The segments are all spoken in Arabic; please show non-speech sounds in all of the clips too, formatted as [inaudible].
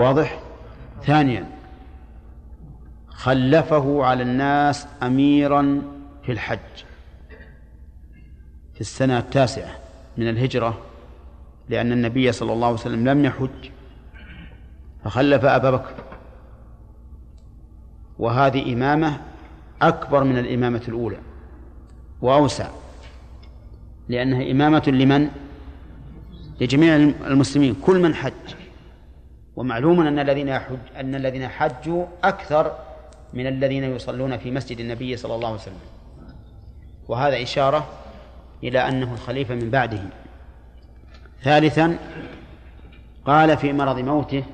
واضح؟ ثانيا خلفه على الناس أميرا في الحج في السنة التاسعة من الهجرة لأن النبي صلى الله عليه وسلم لم يحج فخلف أبا بكر. وهذه إمامة أكبر من الإمامة الأولى وأوسع لأنها إمامة لمن؟ لجميع المسلمين كل من حج. ومعلوم أن الذين يحج أن الذين حجوا أكثر من الذين يصلون في مسجد النبي صلى الله عليه وسلم. وهذا إشارة إلى أنه الخليفة من بعده. ثالثا قال في مرض موته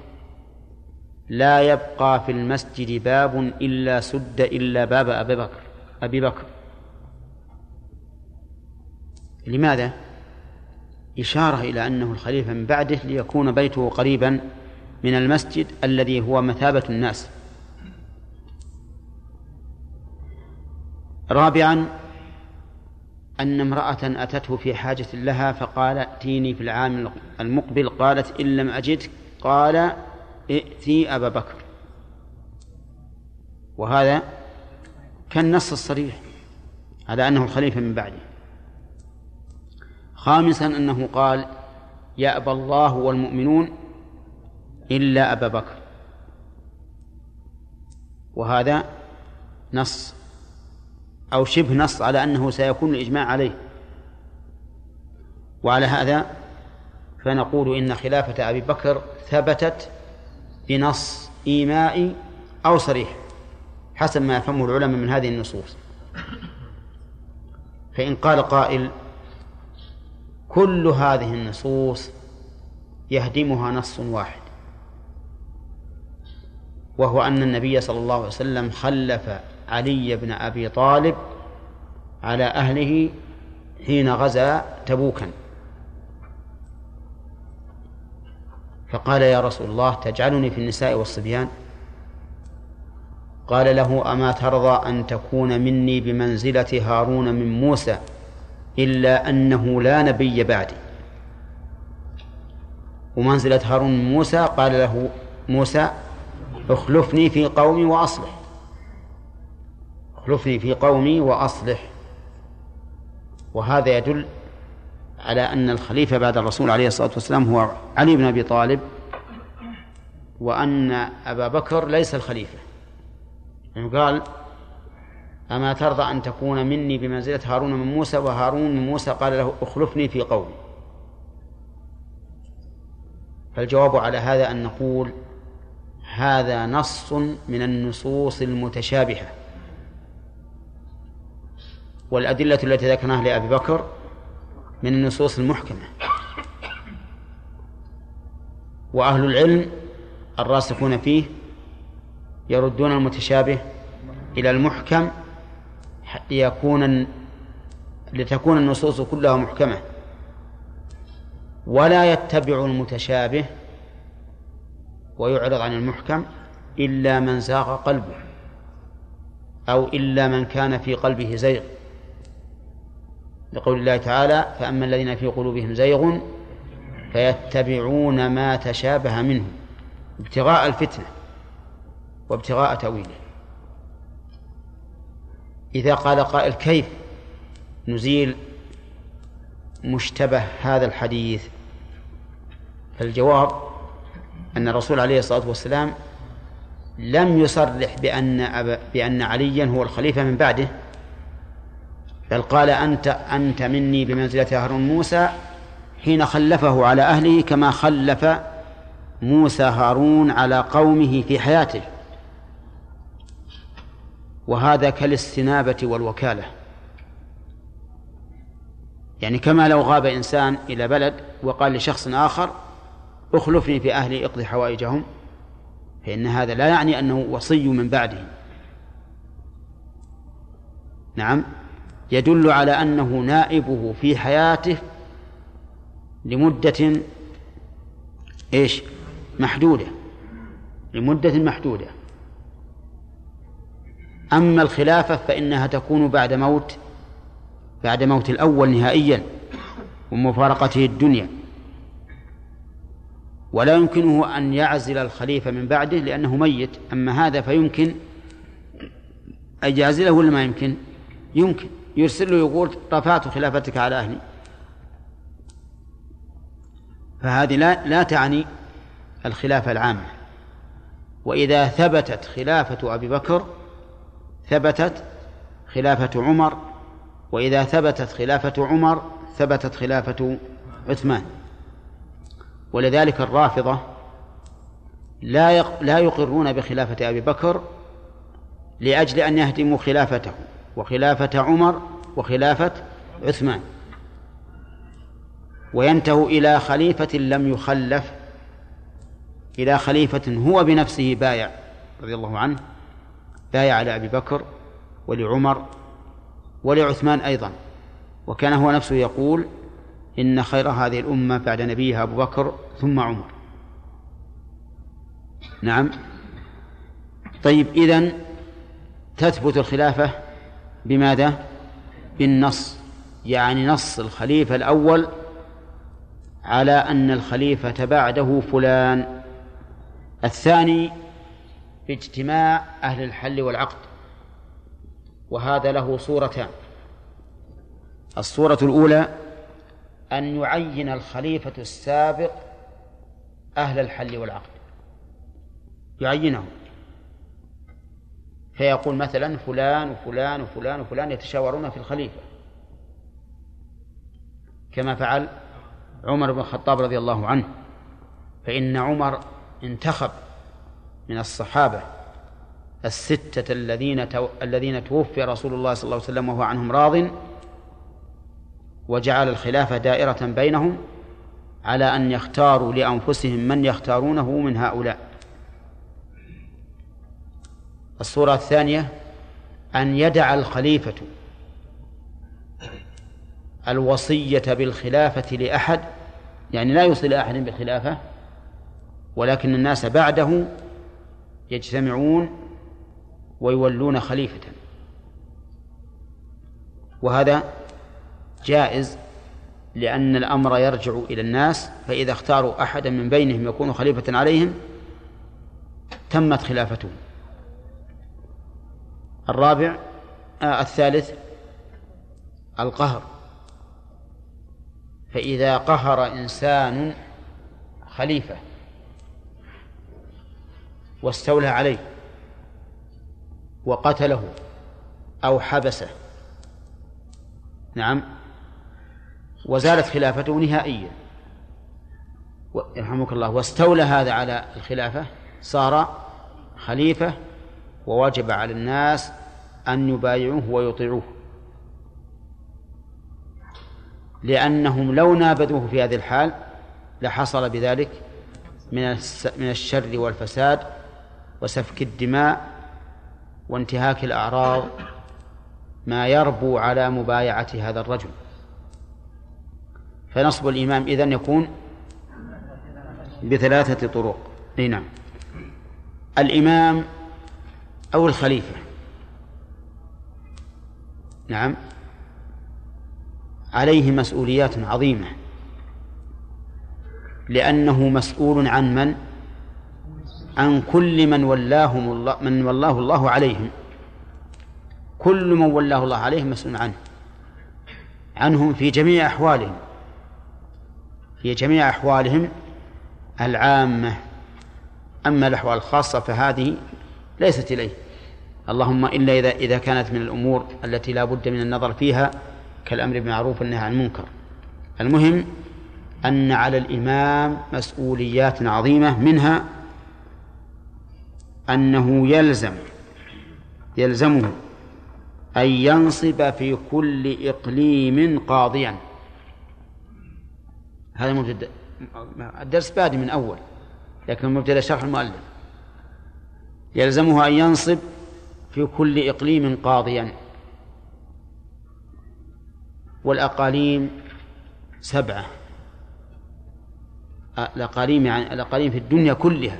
لا يبقى في المسجد باب إلا سد إلا باب أبي بكر أبي بكر. لماذا؟ إشارة إلى أنه الخليفة من بعده ليكون بيته قريبا من المسجد الذي هو مثابة الناس. رابعا أن امرأة أتته في حاجة لها فقال ائتيني في العام المقبل. قالت إن لم أجدك قال ائتي أبا بكر. وهذا كالنص الصريح على أنه الخليفة من بعده. خامسا أنه قال يأبى الله والمؤمنون إلا أبا بكر. وهذا نص أو شبه نص على أنه سيكون الإجماع عليه. وعلى هذا فنقول إن خلافة أبي بكر ثبتت بنص إيمائي أو صريح حسب ما يفهمه العلماء من هذه النصوص. فإن قال قائل كل هذه النصوص يهدمها نص واحد وهو أن النبي صلى الله عليه وسلم خلف علي بن أبي طالب على أهله حين غزا تبوكا. فقال يا رسول الله تجعلني في النساء والصبيان؟ قال له أما ترضى أن تكون مني بمنزلة هارون من موسى إلا أنه لا نبي بعدي. ومنزلة هارون من موسى قال له موسى اخلفني في قومي وأصلح. اخلفني في قومي وأصلح. وهذا يدل على أن الخليفة بعد الرسول عليه الصلاة والسلام هو علي بن أبي طالب وأن أبا بكر ليس الخليفة. يعني قال أما ترضى أن تكون مني بمنزلة هارون من موسى؟ وهارون من موسى قال له اخلفني في قومي. فالجواب على هذا أن نقول هذا نص من النصوص المتشابهة. والأدلة التي ذكرناها لأبي بكر من النصوص المحكمة. وأهل العلم الراسخون فيه يردون المتشابه إلى المحكم ليكون لتكون النصوص كلها محكمة. ولا يتبع المتشابه ويعرض عن المحكم إلا من زاغ قلبه أو إلا من كان في قلبه زيغ. لقول الله تعالى فأما الذين في قلوبهم زيغ فيتبعون ما تشابه منه ابتغاء الفتنة وابتغاء تأويله. إذا قال قائل كيف نزيل مشتبه هذا الحديث؟ فالجواب أن الرسول عليه الصلاة والسلام لم يصرح بأن أب... بأن عليا هو الخليفة من بعده. بل قال أنت أنت مني بمنزلة هارون موسى حين خلفه على أهله كما خلف موسى هارون على قومه في حياته. وهذا كالاستنابة والوكالة. يعني كما لو غاب إنسان إلى بلد وقال لشخص آخر اخلفني في أهلي اقضي حوائجهم فإن هذا لا يعني أنه وصي من بعده. نعم يدل على أنه نائبه في حياته لمدة إيش؟ محدودة لمدة محدودة. أما الخلافة فإنها تكون بعد موت بعد موت الأول نهائيا ومفارقته الدنيا. ولا يمكنه أن يعزل الخليفة من بعده لأنه ميت. أما هذا فيمكن. أن يعزله ولا ما يمكن؟ يمكن. يرسل له يقول رفعت خلافتك على أهلي. فهذه لا لا تعني الخلافة العامة. وإذا ثبتت خلافة أبي بكر ثبتت خلافة عمر. وإذا ثبتت خلافة عمر ثبتت خلافة عثمان. ولذلك الرافضة لا لا يقرون بخلافة أبي بكر لأجل أن يهدموا خلافته وخلافة عمر وخلافة عثمان. وينتهوا إلى خليفة لم يخلف إلى خليفة هو بنفسه بايع رضي الله عنه بايع على أبي بكر ولعمر ولعثمان أيضا. وكان هو نفسه يقول إن خير هذه الأمة بعد نبيها أبو بكر ثم عمر. نعم. طيب إذن تثبت الخلافة بماذا؟ بالنص. يعني نص الخليفة الأول على أن الخليفة بعده فلان. الثاني باجتماع أهل الحل والعقد. وهذا له صورتان. الصورة الأولى أن يعين الخليفة السابق أهل الحل والعقد. يعينهم. فيقول مثلا فلان وفلان وفلان وفلان يتشاورون في الخليفة. كما فعل عمر بن الخطاب رضي الله عنه. فإن عمر انتخب من الصحابة الستة الذين. الذين توفي رسول الله صلى الله عليه وسلم وهو عنهم راض وجعل الخلافة دائرة بينهم على أن يختاروا لأنفسهم من يختارونه من هؤلاء. الصورة الثانية أن يدع الخليفة الوصية بالخلافة لأحد يعني لا يوصي لأحد بالخلافة ولكن الناس بعده يجتمعون ويولون خليفة. وهذا جائز لأن الأمر يرجع إلى الناس فإذا اختاروا أحدا من بينهم يكون خليفة عليهم تمت خلافته. الرابع آه الثالث القهر. فإذا قهر إنسان خليفة واستولى عليه وقتله أو حبسه. نعم. وزالت خلافته نهائيا. يرحمك الله. واستولى هذا على الخلافة صار خليفة ووجب على الناس أن يبايعوه ويطيعوه. لأنهم لو نابذوه في هذه الحال لحصل بذلك من من الشر والفساد وسفك الدماء وانتهاك الأعراض ما يربو على مبايعة هذا الرجل. فنصب الإمام إذن يكون بثلاثة طرق. أي نعم. الإمام أو الخليفة. نعم. عليه مسؤوليات عظيمة. لأنه مسؤول عن من؟ عن كل من ولاهم الله من ولاه الله عليهم. كل من ولاه الله عليهم مسؤول عنه. عنهم في جميع أحوالهم. في جميع أحوالهم العامة. أما الأحوال الخاصة فهذه ليست إليه. اللهم إلا إذا إذا كانت من الأمور التي لا بد من النظر فيها كالأمر بالمعروف والنهي عن المنكر. المهم أن على الإمام مسؤوليات عظيمة منها أنه يلزم يلزمه أن ينصب في كل إقليم قاضيا. هذا مبتدأ. الدرس بادي من أول لكن مبتدأ شرح المؤلف. يلزمه أن ينصب في كل إقليم قاضيا. والأقاليم سبعة. الأقاليم يعني الأقاليم في الدنيا كلها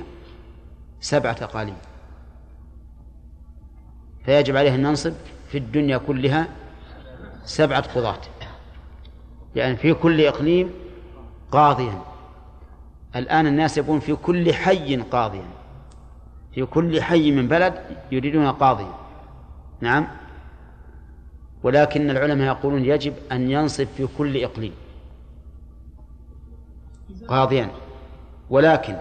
سبعة أقاليم. فيجب عليه أن ننصب في الدنيا كلها سبعة قضاة. يعني في كل إقليم قاضيا. الآن الناس يبون في كل حي قاضيا. في كل حي من بلد يريدون قاضيا. نعم؟ ولكن العلماء يقولون يجب أن ينصب في كل إقليم. قاضيا. ولكن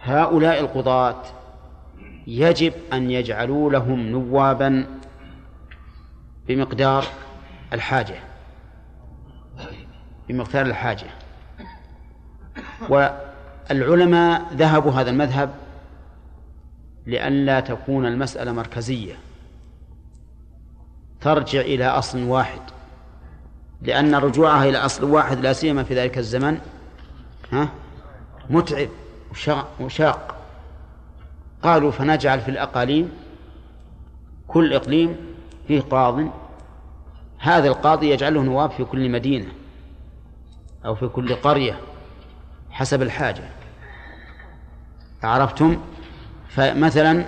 هؤلاء القضاة يجب أن يجعلوا لهم نوابا بمقدار الحاجة. بمقدار الحاجة. والعلماء ذهبوا هذا المذهب لئلا تكون المسألة مركزية. ترجع إلى أصل واحد. لأن رجوعها إلى أصل واحد لا سيما في ذلك الزمن ها متعب وشاق. قالوا فنجعل في الأقاليم كل إقليم فيه قاض. هذا القاضي يجعله نواب في كل مدينة أو في كل قرية. حسب الحاجة. عرفتم؟ فمثلا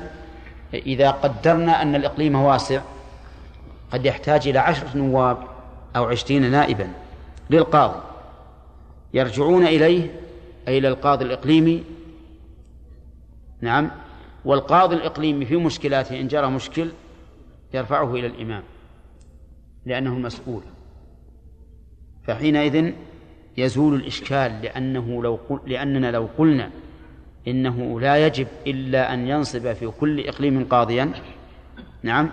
إذا قدرنا أن الإقليم واسع قد يحتاج إلى عشرة نواب أو عشرين نائبا للقاضي. يرجعون إليه أي إلى القاضي الإقليمي. نعم. والقاضي الإقليمي في مشكلاته إن جرى مشكل يرفعه إلى الإمام لأنه المسؤول. فحينئذ يزول الإشكال لأنه لو قل لأننا لو قلنا إنه لا يجب إلا أن ينصب في كل إقليم قاضيا نعم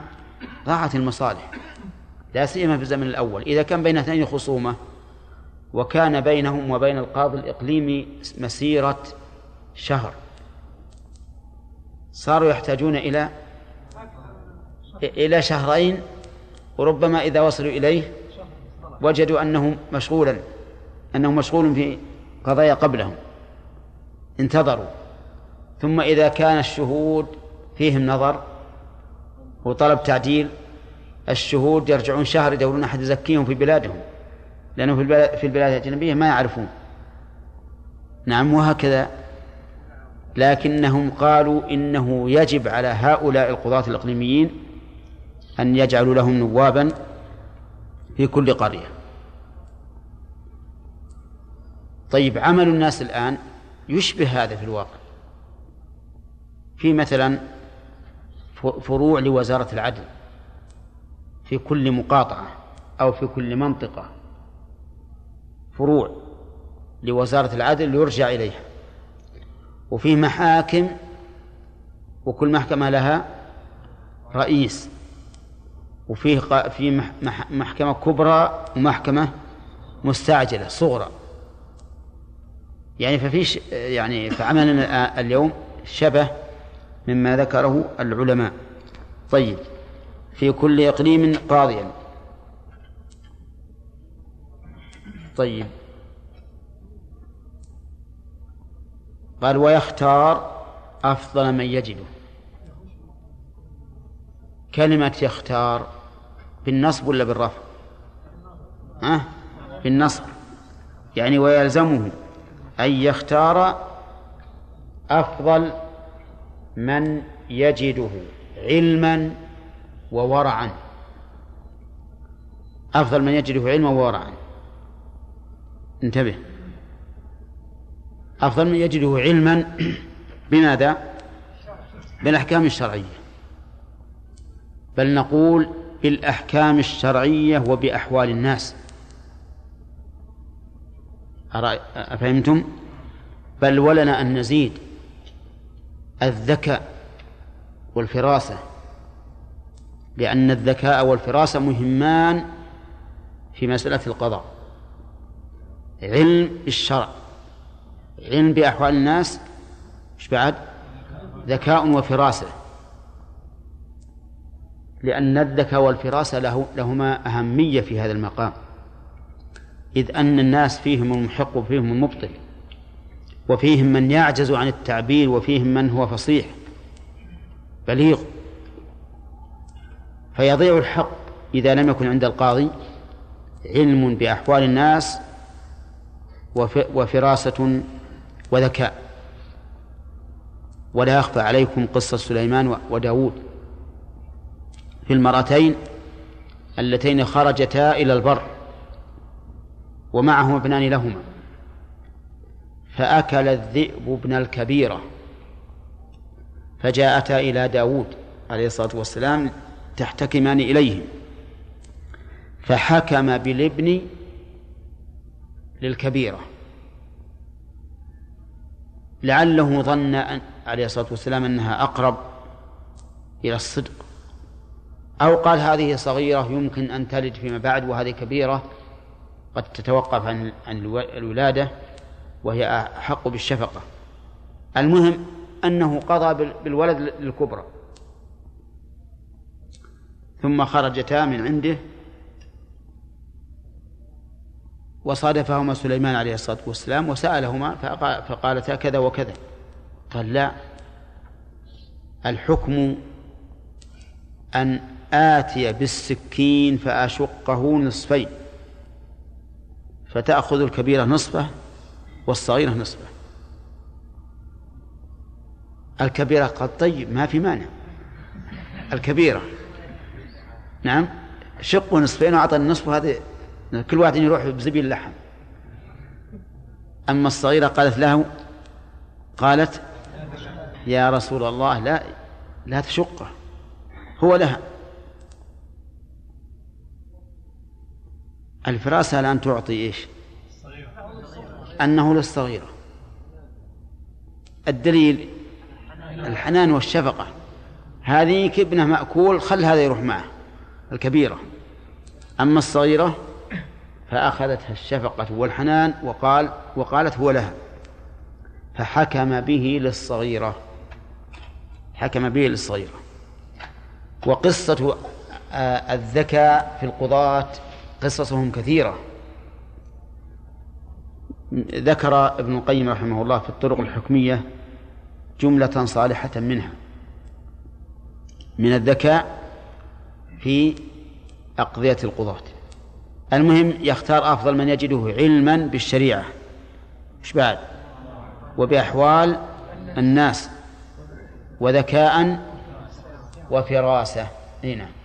ضاعت المصالح. لا سيما في الزمن الأول. إذا كان بين اثنين خصومة وكان بينهم وبين القاضي الإقليمي مسيرة شهر صاروا يحتاجون إلى إلى شهرين وربما إذا وصلوا إليه وجدوا أنه مشغولا. أنه مشغول في قضايا قبلهم. انتظروا. ثم إذا كان الشهود فيهم نظر وطلب تعديل الشهود يرجعون شهر يدورون أحد يزكيهم في بلادهم لأنه في البلاد, في البلاد الأجنبية ما يعرفون. نعم وهكذا. لكنهم قالوا إنه يجب على هؤلاء القضاة الإقليميين أن يجعلوا لهم نوابا في كل قرية. طيب عمل الناس الآن يشبه هذا في الواقع. في مثلا فروع لوزارة العدل في كل مقاطعة أو في كل منطقة. فروع لوزارة العدل يرجع إليها. وفيه محاكم وكل محكمة لها رئيس. وفيه في محكمة كبرى ومحكمة مستعجلة صغرى. يعني ففيش يعني فعملنا اليوم شبه مما ذكره العلماء. طيب في كل إقليم قاضيا. طيب. قال ويختار أفضل من يجده. كلمة يختار بالنصب ولا بالرفع؟ ها؟ بالنصب. يعني ويلزمه. أن يختار أفضل من يجده علما وورعا. أفضل من يجده علما وورعا. انتبه. أفضل من يجده علما [clears throat] بماذا؟ بالأحكام الشرعية. بل نقول بالأحكام الشرعية وبأحوال الناس. أفهمتم؟ بل ولنا أن نزيد الذكاء والفراسة لأن الذكاء والفراسة مهمان في مسألة القضاء علم بالشرع علم بأحوال الناس إيش بعد؟ ذكاء وفراسة لأن الذكاء والفراسة له لهما أهمية في هذا المقام إذ أن الناس فيهم المحق وفيهم المبطل وفيهم من يعجز عن التعبير وفيهم من هو فصيح بليغ. فيضيع الحق إذا لم يكن عند القاضي علم بأحوال الناس وفراسة وذكاء. ولا يخفى عليكم قصة سليمان وداود. في المرأتين اللتين خرجتا إلى البر. ومعهما ابنان لهما. فأكل الذئب ابن الكبيرة فجاءتا إلى داود عليه الصلاة والسلام تحتكمان إليه فحكم بالابن للكبيرة. لعله ظن أن عليه الصلاة والسلام أنها أقرب إلى الصدق. أو قال هذه صغيرة يمكن أن تلد فيما بعد وهذه كبيرة قد تتوقف عن الولادة وهي أحق بالشفقة. المهم أنه قضى بالولد للكبرى ثم خرجتا من عنده وصادفهما سليمان عليه الصلاة والسلام وسألهما فقالتا كذا وكذا. قال لا الحكم أن آتي بالسكين فأشقه نصفين. فتأخذ الكبيرة نصفه والصغيرة نصفه الكبيرة قد طيب ما في مانع. الكبيرة. نعم؟ شقه نصفين وأعطى النصف هذا كل واحد يروح بزبيل اللحم. أما الصغيرة قالت له قالت يا رسول الله لا لا تشقه. هو لها. الفراسة الآن تعطي إيش؟ أنه للصغيرة الدليل الحنان والشفقة. هذه كابنه مأكول خل هذا يروح معه الكبيرة. أما الصغيرة فأخذتها الشفقة والحنان وقال وقالت هو لها. فحكم به للصغيرة. حكم به للصغيرة. وقصة آه، الذكاء في القضاة قصصهم كثيرة. ذكر ابن القيم رحمه الله في الطرق الحكمية جملة صالحة منها. من الذكاء في أقضية القضاة. المهم يختار أفضل من يجده علما بالشريعة. إيش بعد؟ وبأحوال الناس وذكاء وفراسة. نعم.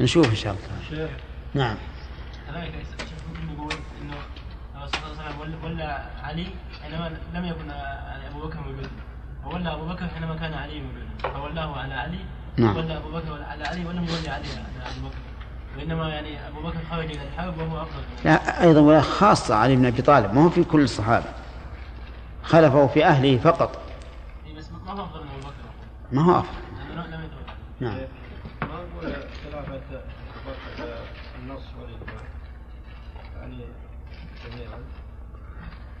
نشوف إن شاء الله. نعم. ولا علي حينما لم يكن أبو بكر موجودا فولى أبو بكر حينما كان علي موجودا فولاه على علي نعم. ولى أبو بكر على علي ولم يولي علي على أبو بكر. وإنما يعني أبو بكر خرج إلى الحرب وهو أفضل. لا أيضا ولا خاصة علي بن أبي طالب ما هو في كل الصحابة. خلفه في أهله فقط. بس ما هو أفضل من أبو بكر. ما هو أفضل. نعم.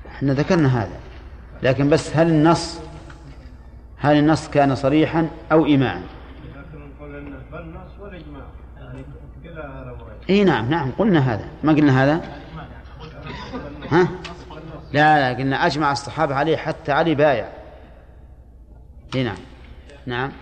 إحنا ذكرنا هذا. لكن بس هل النص هل النص كان صريحا أو ايماعا؟ إي نعم نعم قلنا هذا. ما قلنا هذا؟ ها؟ لا لا قلنا أجمع الصحابة عليه حتى علي بايع. إي نعم نعم.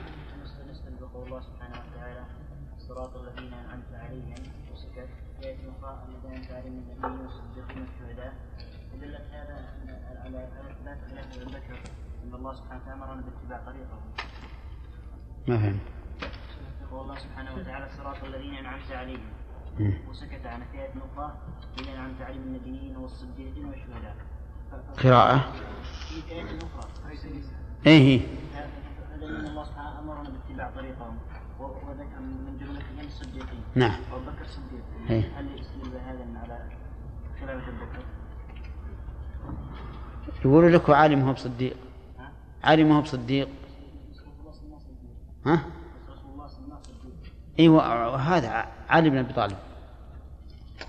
ما فهمت. الله سبحانه وتعالى صراط الذين أنعمت عليهم. وسكت عن فئة أخرى الذين أنعمت عليهم من النبيين والصديقين والشهداء. قراءة. في آية أخرى إيه هي الذين الله سبحانه أمرنا باتباع طريقهم. وذكر من جملتهم الصديقين. نعم. أبو بكر الصديق. إيه. هل يستدل بهذا على خلافة أبو بكر؟ يقولوا لك عالم هو بصديق. عالم هو بصديق. ها؟ أيوه وهذا علي بن أبي طالب.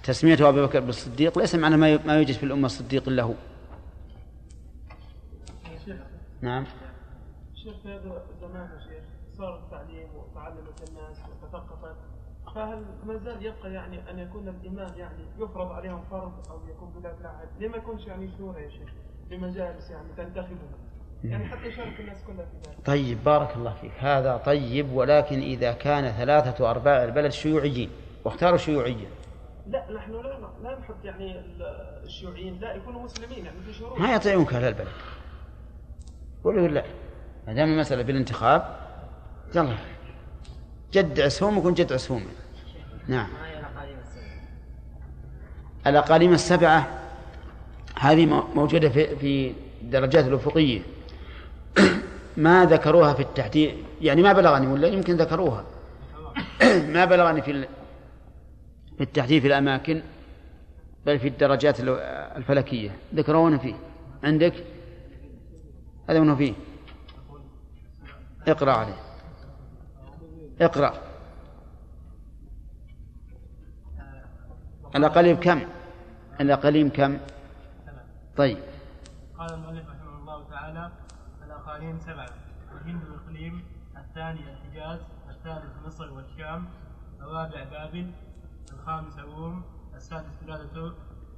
تسميته ابي بكر بالصديق ليس معنى ما يوجد في الأمة صديق الا هو نعم. شيخ في هذا الزمان يا شيخ صار التعليم وتعلمت الناس وتثقفت. فهل ما زال يبقى يعني أن يكون الإمام يعني يفرض عليهم فرض أو يكون بذات العهد ليه ما يكونش يعني شورى يا شيخ بمجالس يعني تنتخبها يعني حتى يشارك الناس كلها في ذلك. طيب بارك الله فيك. هذا طيب ولكن إذا كان ثلاثة أرباع البلد شيوعيين واختاروا شيوعيا لا نحن لا لا نحط يعني الشيوعيين لا يكونوا مسلمين يعني في شروط. ما يطيعونك أهل البلد. قولوا لا ما دام المسألة بالانتخاب يلا جد عسهم يكون جد عسهم نعم. الأقاليم السبعة هذه موجودة في في الدرجات الأفقية. [coughs] ما ذكروها في التحديد يعني ما بلغني ولا يمكن ذكروها. [coughs] ما بلغني في في التحديد في الأماكن بل في الدرجات الفلكية. ذكرونه فيه. عندك؟ هذا منه فيه؟ اقرأ عليه. اقرأ. الأقاليم كم؟ الأقاليم كم؟ طيب. قال المؤلف رحمه الله تعالى الأقاليم سبعة. الهند الإقليم الثاني الحجاز الثالث مصر والشام الرابع بابل الخامس روم السادس بلاد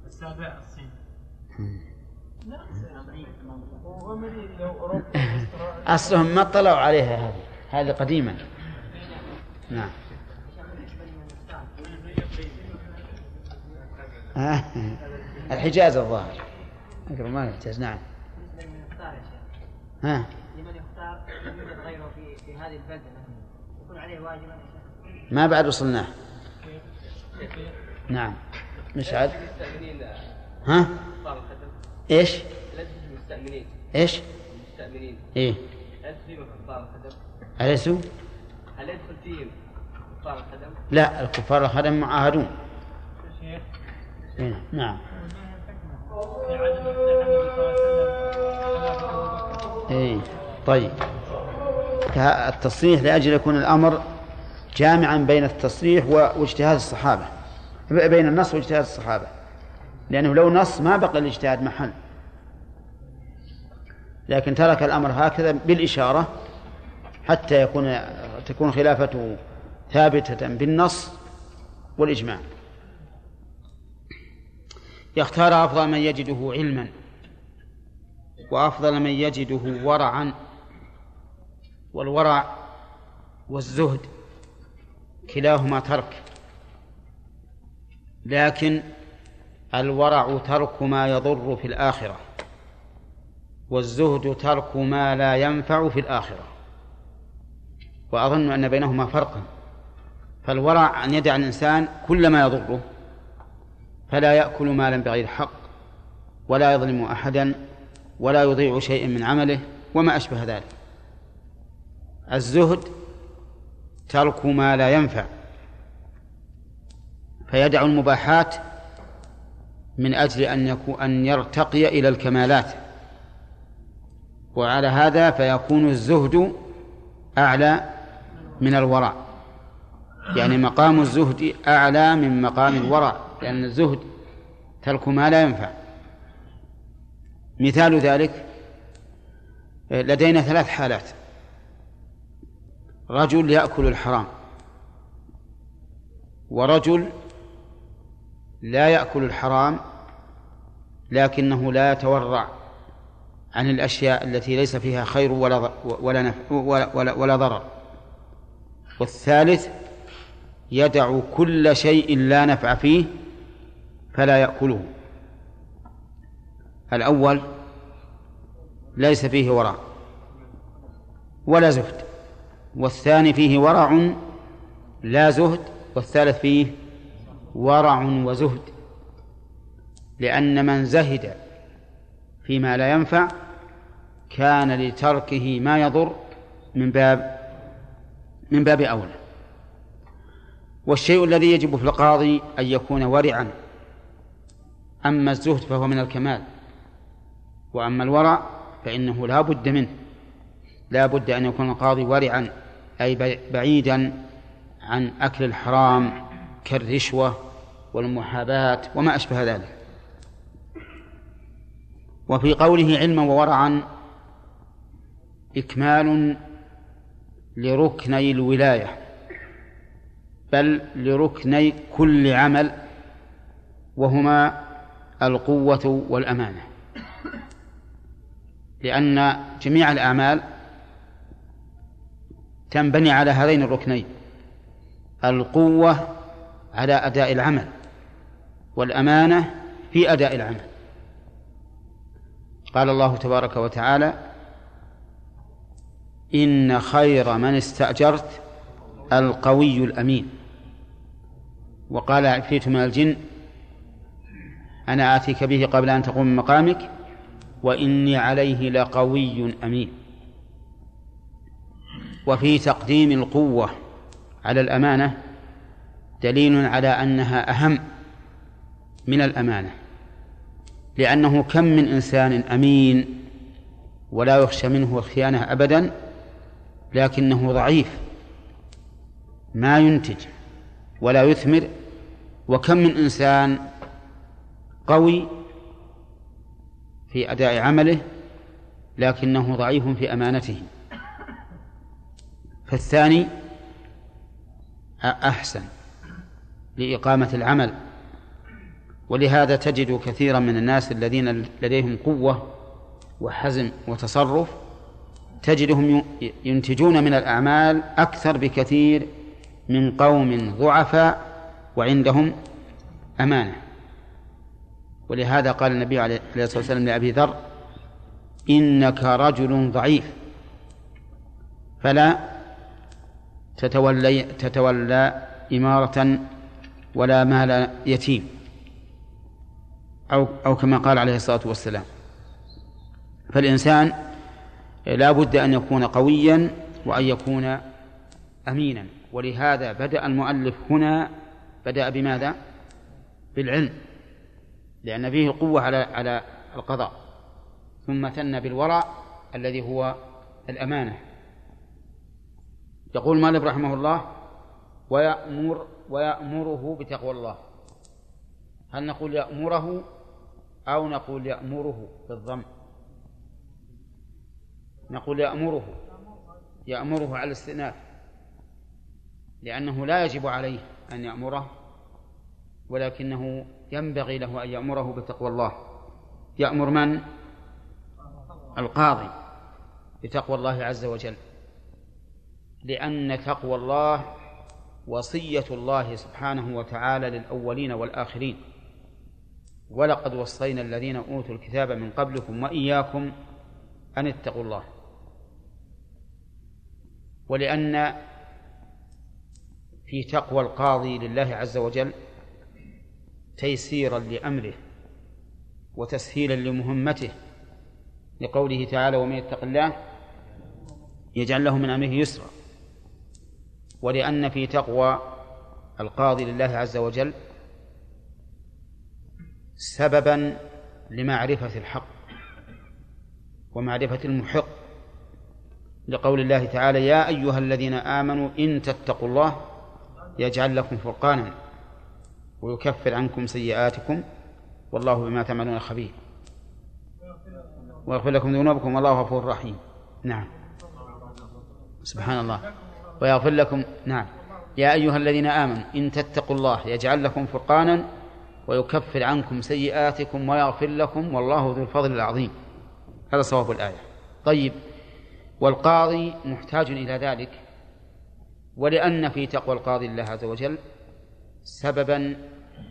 السابع الصين. أصلهم ما اطلعوا عليها هذه. هذه قديما. نعم. آه. الحجاز الظاهر. ما يحتاج نعم. ها. لمن يختار يوجد غيره في في هذه البلدة يكون عليه واجبا ما بعد وصلناه. نعم. مشعل ها؟ إيش؟ المستأمنين إيش؟ المستأمنين إيه. أليسوا؟ هل يدخل فيهم كفار الخدم؟ لا الكفار الخدم معاهدون. إيه، نعم. اي طيب. التصريح لأجل يكون الأمر جامعا بين التصريح واجتهاد الصحابة. بين النص واجتهاد الصحابة. لأنه لو نص ما بقى الاجتهاد محل. لكن ترك الأمر هكذا بالإشارة حتى يكون تكون خلافته ثابتة بالنص والإجماع. يختار أفضل من يجده علما. وأفضل من يجده ورعا والورع والزهد. كلاهما ترك. لكن الورع ترك ما يضر في الآخرة والزهد ترك ما لا ينفع في الآخرة. وأظن أن بينهما فرقا فالورع أن يدع الإنسان كل ما يضره فلا يأكل مالا بغير حق ولا يظلم أحدا ولا يضيع شيئا من عمله وما أشبه ذلك. الزهد ترك ما لا ينفع فيدع المباحات من أجل أن يكون أن يرتقي إلى الكمالات. وعلى هذا فيكون الزهد أعلى من الورع يعني مقام الزهد أعلى من مقام الورع لأن الزهد ترك ما لا ينفع. مثال ذلك لدينا ثلاث حالات. رجل يأكل الحرام ورجل لا يأكل الحرام لكنه لا يتورع عن الأشياء التي ليس فيها خير ولا ولا نفع ولا, ولا, ولا ضرر. والثالث يدع كل شيء لا نفع فيه فلا يأكله. الأول ليس فيه ورع ولا زهد والثاني فيه ورع لا زهد والثالث فيه ورع وزهد لأن من زهد فيما لا ينفع كان لتركه ما يضر من باب من باب أولى. والشيء الذي يجب في القاضي أن يكون ورعا أما الزهد فهو من الكمال. وأما الورع فإنه لا بد منه. لا بد أن يكون القاضي ورعا أي بعيدا عن أكل الحرام كالرشوة والمحاباة وما أشبه ذلك. وفي قوله علما وورعا إكمال لركني الولاية بل لركني كل عمل وهما القوة والأمانة. لأن جميع الأعمال تنبني على هذين الركنين القوة على أداء العمل والأمانة في أداء العمل. قال الله تبارك وتعالى إن خير من استأجرت القوي الأمين. وقال عفريت من الجن أنا آتيك به قبل أن تقوم مقامك. وإني عليه لقوي أمين. وفي تقديم القوة على الأمانة دليل على أنها أهم من الأمانة لأنه كم من إنسان أمين ولا يخشى منه الخيانة أبدا لكنه ضعيف ما ينتج ولا يثمر وكم من إنسان قوي في أداء عمله لكنه ضعيف في أمانته. فالثاني أحسن لإقامة العمل. ولهذا تجد كثيرا من الناس الذين لديهم قوة وحزم وتصرف تجدهم ينتجون من الأعمال أكثر بكثير من قوم ضعفاء وعندهم أمانة. ولهذا قال النبي عليه الصلاة والسلام لأبي ذر إنك رجل ضعيف. فلا تتولي تتولى إمارة ولا مال يتيم. أو أو كما قال عليه الصلاة والسلام. فالإنسان لا بد أن يكون قويا وأن يكون أمينا. ولهذا بدأ المؤلف هنا بدأ بماذا؟ بالعلم. لأن فيه قوة على على القضاء ثم ثنى بالورع الذي هو الأمانة. يقول مالك رحمه الله ويأمر ويأمره بتقوى الله. هل نقول يأمره أو نقول يأمره بالضم؟ نقول يأمره يأمره على الاستئناف لأنه لا يجب عليه أن يأمره ولكنه ينبغي له أن يأمره بتقوى الله. يأمر من؟ القاضي بتقوى الله عز وجل. لأن تقوى الله وصية الله سبحانه وتعالى للأولين والآخرين. ولقد وصينا الذين أوتوا الكتاب من قبلكم وإياكم أن اتقوا الله. ولأن في تقوى القاضي لله عز وجل تيسيرا لأمره وتسهيلا لمهمته لقوله تعالى ومن يتق الله يجعل له من أمره يسرا ولأن في تقوى القاضي لله عز وجل سببا لمعرفة الحق ومعرفة المحق لقول الله تعالى يا أيها الذين آمنوا إن تتقوا الله يجعل لكم فرقانا ويكفر عنكم سيئاتكم والله بما تعملون خبير. ويغفر لكم ذنوبكم والله غفور رحيم. نعم. سبحان الله. ويغفر لكم نعم. يا أيها الذين آمنوا إن تتقوا الله يجعل لكم فرقانا ويكفر عنكم سيئاتكم ويغفر لكم والله ذو الفضل العظيم. هذا صواب الآية. طيب. والقاضي محتاج إلى ذلك. ولأن في تقوى القاضي لله عز وجل سببا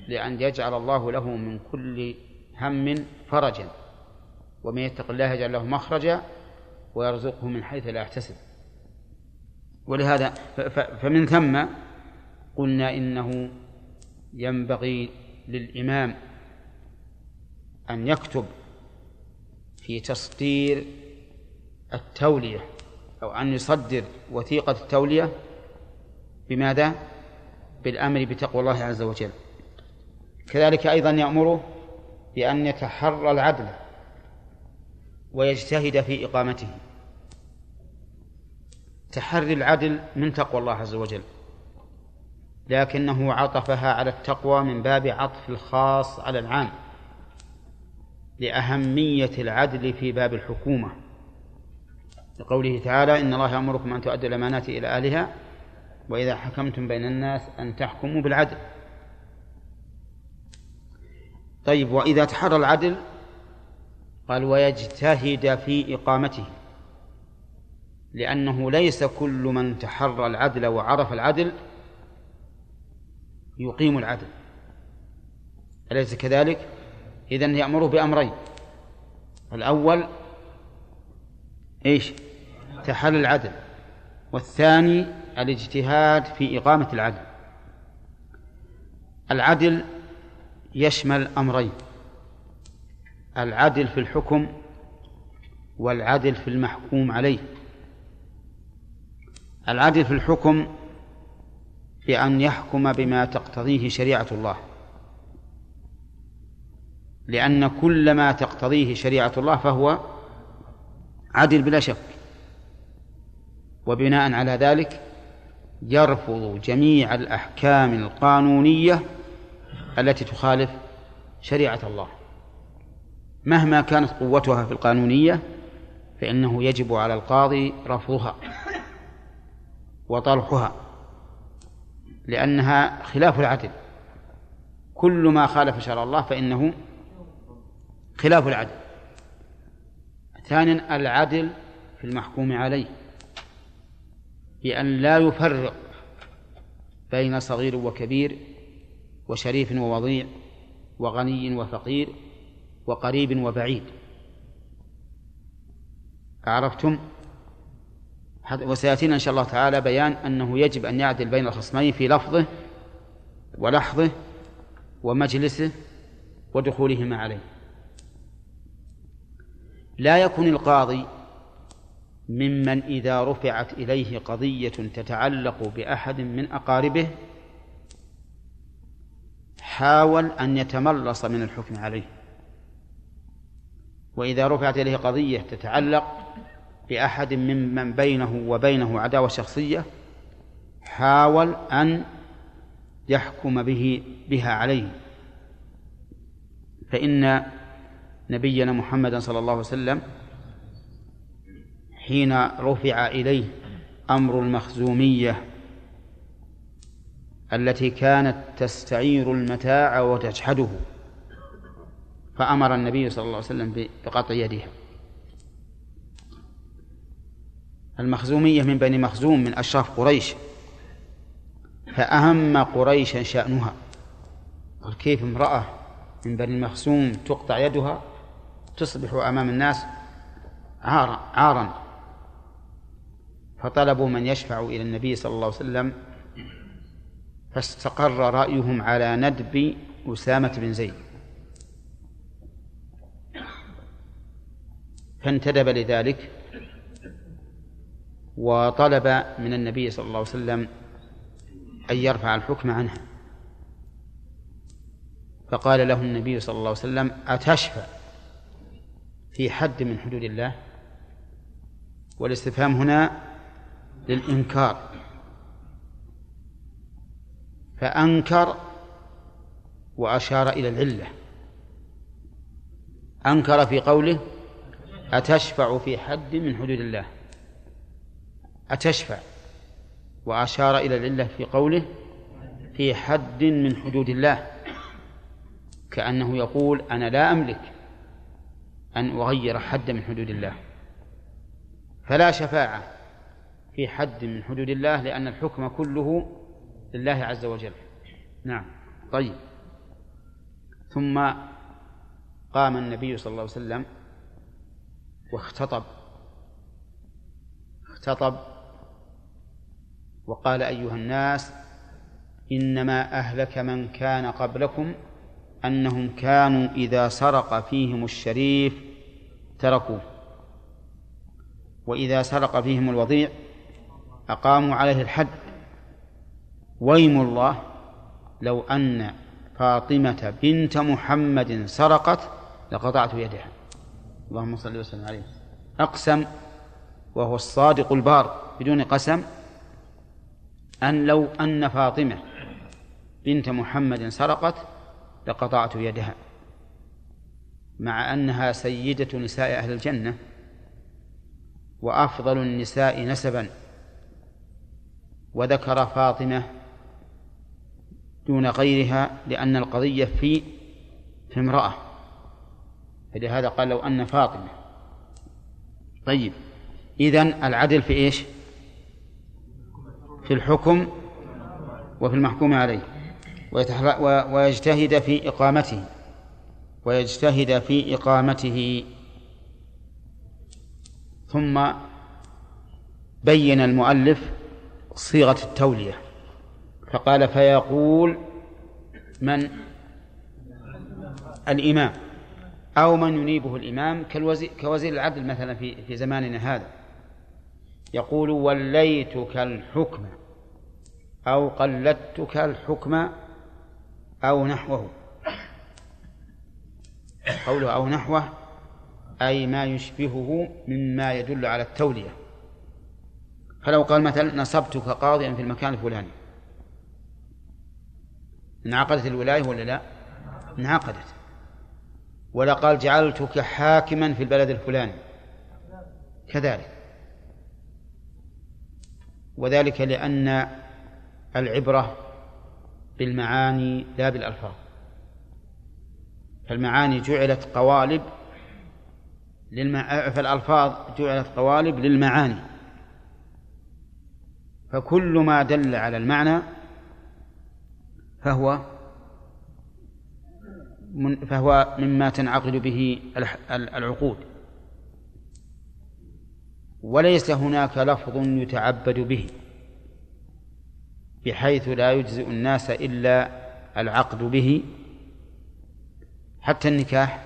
لأن يجعل الله له من كل هم فرجا ومن يتق الله يجعل له مخرجا ويرزقه من حيث لا يحتسب ولهذا فمن ثم قلنا إنه ينبغي للإمام أن يكتب في تصدير التولية أو أن يصدر وثيقة التولية بماذا؟ بالأمر بتقوى الله عز وجل. كذلك أيضا يأمره بأن يتحرى العدل ويجتهد في إقامته. تحري العدل من تقوى الله عز وجل لكنه عطفها على التقوى من باب عطف الخاص على العام لأهمية العدل في باب الحكومة. لقوله تعالى إن الله يأمركم أن تؤدوا الأمانات إلى أهلها وإذا حكمتم بين الناس أن تحكموا بالعدل طيب وإذا تحرى العدل قال ويجتهد في إقامته لأنه ليس كل من تحرى العدل وعرف العدل يقيم العدل أليس كذلك؟ إذن يأمره بأمرين الأول إيش؟ تحل العدل والثاني الاجتهاد في إقامة العدل. العدل يشمل أمرين العدل في الحكم والعدل في المحكوم عليه. العدل في الحكم بأن يحكم بما تقتضيه شريعة الله. لأن كل ما تقتضيه شريعة الله فهو عدل بلا شك. وبناء على ذلك يرفض جميع الأحكام القانونية التي تخالف شريعة الله. مهما كانت قوتها في القانونية فإنه يجب على القاضي رفضها وطرحها لأنها خلاف العدل. كل ما خالف شرع الله فإنه خلاف العدل. ثانيا العدل في المحكوم عليه. بأن لا يفرق بين صغير وكبير وشريف ووضيع وغني وفقير وقريب وبعيد. عرفتم؟ وسيأتينا إن شاء الله تعالى بيان أنه يجب أن يعدل بين الخصمين في لفظه ولحظه ومجلسه ودخولهما عليه. لا يكون القاضي ممن إذا رفعت إليه قضية تتعلق بأحد من أقاربه حاول أن يتملص من الحكم عليه. وإذا رفعت إليه قضية تتعلق بأحد ممن بينه وبينه عداوة شخصية حاول أن يحكم به بها عليه. فإن نبينا محمدا صلى الله عليه وسلم حين رفع إليه أمر المخزومية التي كانت تستعير المتاع وتجحده فأمر النبي صلى الله عليه وسلم بقطع يدها. المخزومية من بني مخزوم من أشراف قريش فأهم قريش شأنها. قال كيف امرأة من بني مخزوم تقطع يدها تصبح أمام الناس عارا عارا؟ فطلبوا من يشفع إلى النبي صلى الله عليه وسلم فاستقر رأيهم على ندب أسامة بن زيد. فانتدب لذلك وطلب من النبي صلى الله عليه وسلم أن يرفع الحكم عنها. فقال له النبي صلى الله عليه وسلم أتشفع في حد من حدود الله؟ والاستفهام هنا للإنكار. فأنكر وأشار إلى العلة. أنكر في قوله أتشفع في حد من حدود الله. أتشفع وأشار إلى العلة في قوله في حد من حدود الله. كأنه يقول أنا لا أملك أن أغير حد من حدود الله. فلا شفاعة. في حد من حدود الله لأن الحكم كله لله عز وجل. نعم. طيب. ثم قام النبي صلى الله عليه وسلم واختطب. اختطب وقال أيها الناس إنما أهلك من كان قبلكم أنهم كانوا إذا سرق فيهم الشريف تركوه وإذا سرق فيهم الوضيع أقاموا عليه الحد. ويم الله لو أن فاطمة بنت محمد سرقت لقطعت يدها اللهم صل وسلم عليه. أقسم وهو الصادق البار بدون قسم أن لو أن فاطمة بنت محمد سرقت لقطعت يدها مع أنها سيدة نساء أهل الجنة وأفضل النساء نسبا. وذكر فاطمة دون غيرها لأن القضية في في امرأة. فلهذا قال لو أن فاطمة. طيب إذن العدل في إيش؟ في الحكم وفي المحكوم عليه. ويجتهد في إقامته. ويجتهد في إقامته. ثم بين المؤلف صيغة التولية. فقال فيقول من؟ الإمام. أو من ينيبه الإمام كوزير العدل مثلا في في زماننا هذا. يقول وليتك الحكم أو قلدتك الحكم أو نحوه. قوله أو نحوه أي ما يشبهه مما يدل على التولية. فلو قال مثلا نصبتك قاضيا في المكان الفلاني. انعقدت الولاية ولا لا؟ انعقدت. ولا قال جعلتك حاكما في البلد الفلاني. كذلك. وذلك لأن العبرة بالمعاني لا بالألفاظ. فالمعاني جعلت قوالب للمع... فالألفاظ جعلت قوالب للمعاني. فكل ما دل على المعنى فهو من فهو مما تنعقد به العقود. وليس هناك لفظ يتعبد به بحيث لا يجزئ الناس إلا العقد به. حتى النكاح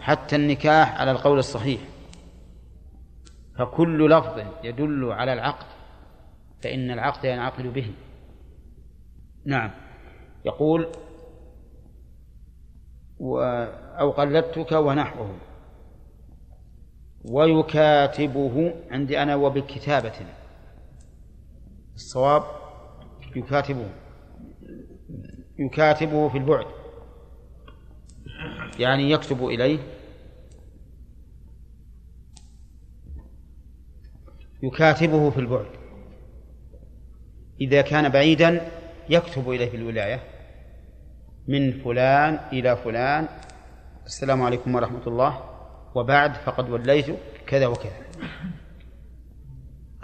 حتى النكاح على القول الصحيح. فكل لفظ يدل على العقد فإن العقد ينعقد به. نعم. يقول و أو قلدتك ونحوه. ويكاتبه عندي أنا وبكتابة. الصواب يكاتبه. يكاتبه في البعد. يعني يكتب إليه يكاتبه في البعد. إذا كان بعيدا يكتب إليه في الولاية. من فلان إلى فلان. السلام عليكم ورحمة الله. وبعد فقد وليت كذا وكذا.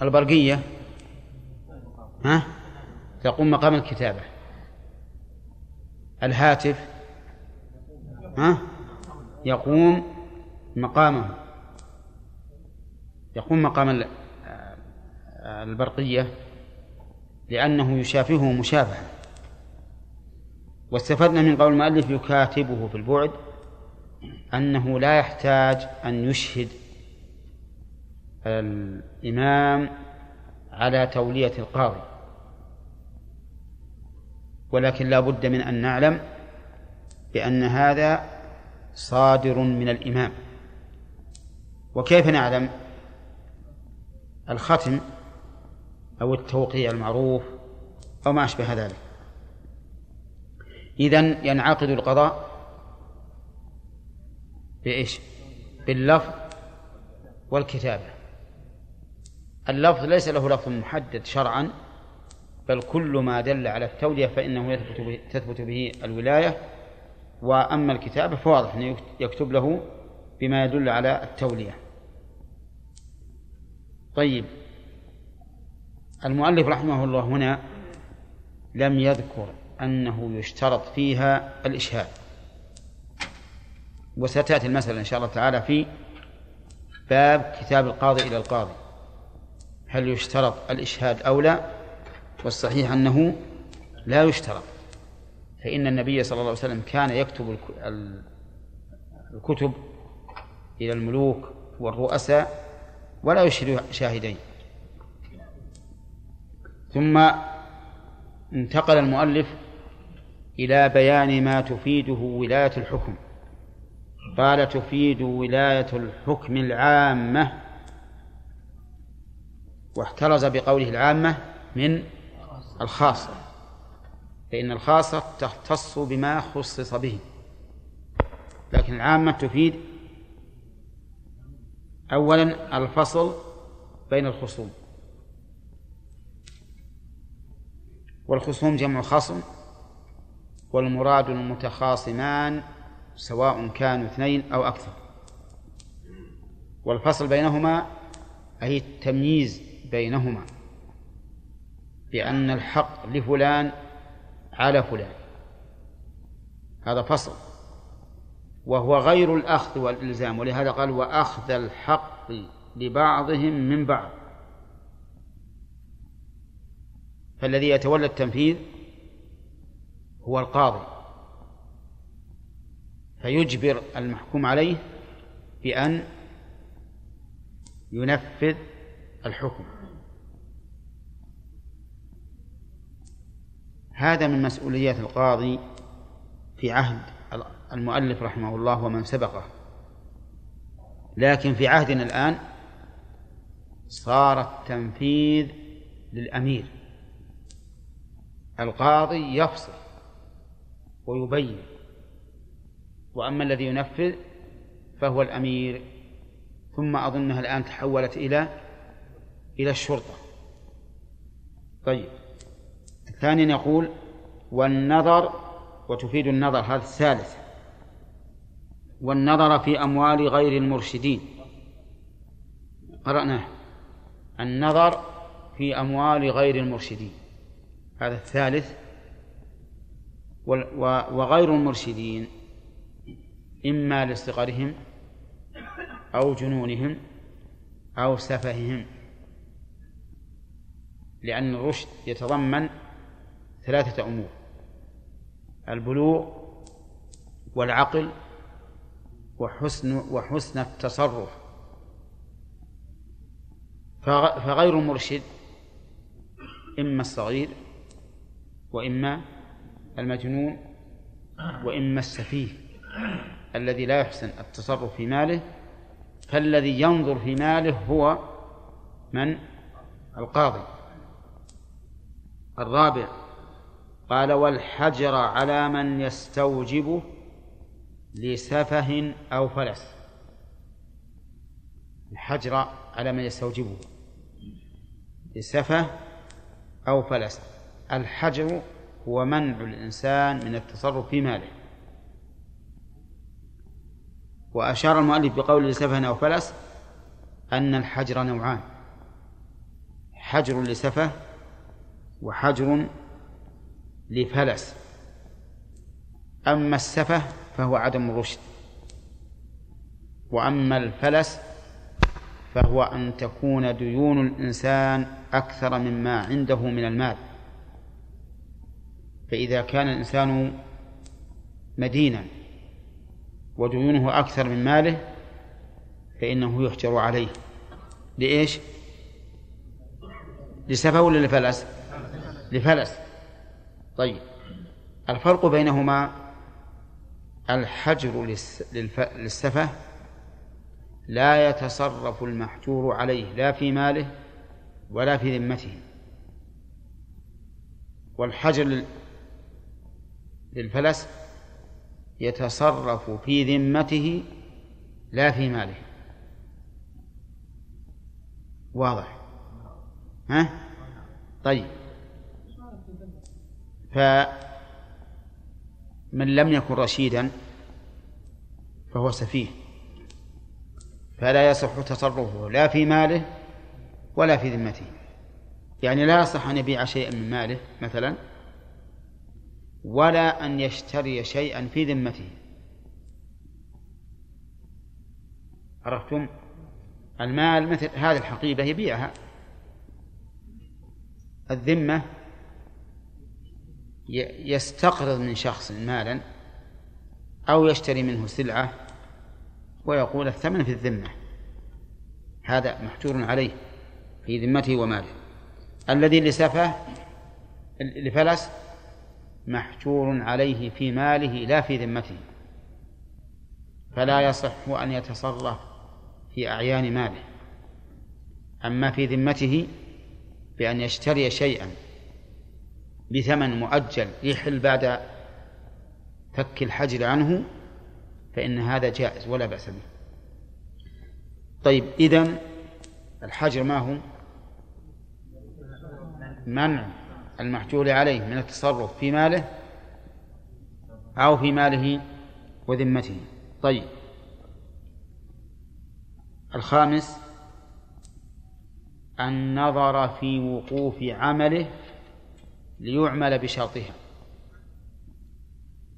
البرقية. ها؟ تقوم مقام الكتابة. الهاتف. ها؟ يقوم مقامه. يقوم مقام البرقية لأنه يشافهه مشافهة. واستفدنا من قول المؤلف يكاتبه في البعد أنه لا يحتاج أن يشهد الإمام على تولية القاضي ولكن لا بد من أن نعلم بأن هذا صادر من الإمام. وكيف نعلم؟ الختم أو التوقيع المعروف أو ما أشبه ذلك. إذن ينعقد القضاء بإيش؟ باللفظ والكتابة. اللفظ ليس له لفظ محدد شرعا بل كل ما دل على التولية فإنه يثبت به, تثبت به الولاية. وأما الكتابة فواضح أنه يكتب له بما يدل على التولية. طيب. المؤلف رحمه الله هنا لم يذكر أنه يشترط فيها الإشهاد. وستأتي المسألة إن شاء الله تعالى في باب كتاب القاضي إلى القاضي. هل يشترط الإشهاد أو لا؟ والصحيح أنه لا يشترط. فإن النبي صلى الله عليه وسلم كان يكتب الكتب إلى الملوك والرؤساء ولا يشهد شاهدين. ثم انتقل المؤلف إلى بيان ما تفيده ولاية الحكم. قال تفيد ولاية الحكم العامة. واحترز بقوله العامة من الخاصة فإن الخاصة تختص بما خصص به. لكن العامة تفيد أولا الفصل بين الخصوم. والخصوم جمع خصم والمراد المتخاصمان سواء كانوا اثنين أو أكثر. والفصل بينهما أي التمييز بينهما بأن الحق لفلان على فلان. هذا فصل. وهو غير الأخذ والإلزام ولهذا قال وأخذ الحق لبعضهم من بعض. فالذي يتولى التنفيذ هو القاضي. فيجبر المحكوم عليه بأن ينفذ الحكم. هذا من مسؤوليات القاضي في عهد المؤلف رحمه الله ومن سبقه. لكن في عهدنا الآن صار التنفيذ للأمير. القاضي يفصل ويبين. وأما الذي ينفذ فهو الأمير. ثم أظنها الآن تحولت إلى إلى الشرطة. طيب. ثانيا يقول والنظر وتفيد النظر هذا الثالث. والنظر في أموال غير المرشدين. قرأناه. النظر في أموال غير المرشدين. هذا الثالث. وغير المرشدين إما لصغرهم أو جنونهم أو سفههم لأن الرشد يتضمن ثلاثة أمور البلوغ والعقل وحسن وحسن التصرف. فغير المرشد إما الصغير وإما المجنون وإما السفيه الذي لا يحسن التصرف في ماله فالذي ينظر في ماله هو من؟ القاضي. الرابع قال والحجر على من يستوجبه لسفه أو فلس. الحجر على من يستوجبه لسفه أو فلس. الحجر هو منع الإنسان من التصرف في ماله. وأشار المؤلف بقول لسفه أو فلس أن الحجر نوعان حجر لسفه وحجر لفلس. أما السفه فهو عدم الرشد وأما الفلس فهو أن تكون ديون الإنسان أكثر مما عنده من المال. فإذا كان الإنسان مدينا وديونه أكثر من ماله فإنه يحجر عليه لإيش؟ لسفه ولا لفلس؟ لفلس طيب الفرق بينهما الحجر للسفه لا يتصرف المحجور عليه لا في ماله ولا في ذمته والحجر للفلس يتصرف في ذمته لا في ماله. واضح؟ ها؟ طيب. فمن لم يكن رشيدا فهو سفيه. فلا يصح تصرفه لا في ماله ولا في ذمته. يعني لا يصح أن يبيع شيئا من ماله مثلا. ولا أن يشتري شيئا في ذمته. عرفتم؟ المال مثل هذه الحقيبة يبيعها. الذمة يستقرض من شخص مالا أو يشتري منه سلعة ويقول الثمن في الذمة. هذا محجور عليه في ذمته وماله. الذي لسفه لفلس محجور عليه في ماله لا في ذمته. فلا يصح أن يتصرف في أعيان ماله. أما في ذمته بأن يشتري شيئا بثمن مؤجل يحل بعد فك الحجر عنه فإن هذا جائز ولا بأس به. طيب إذن الحجر ما هو؟ منع. المحجور عليه من التصرف في ماله أو في ماله وذمته. طيب. الخامس النظر في وقوف عمله ليعمل بشرطها.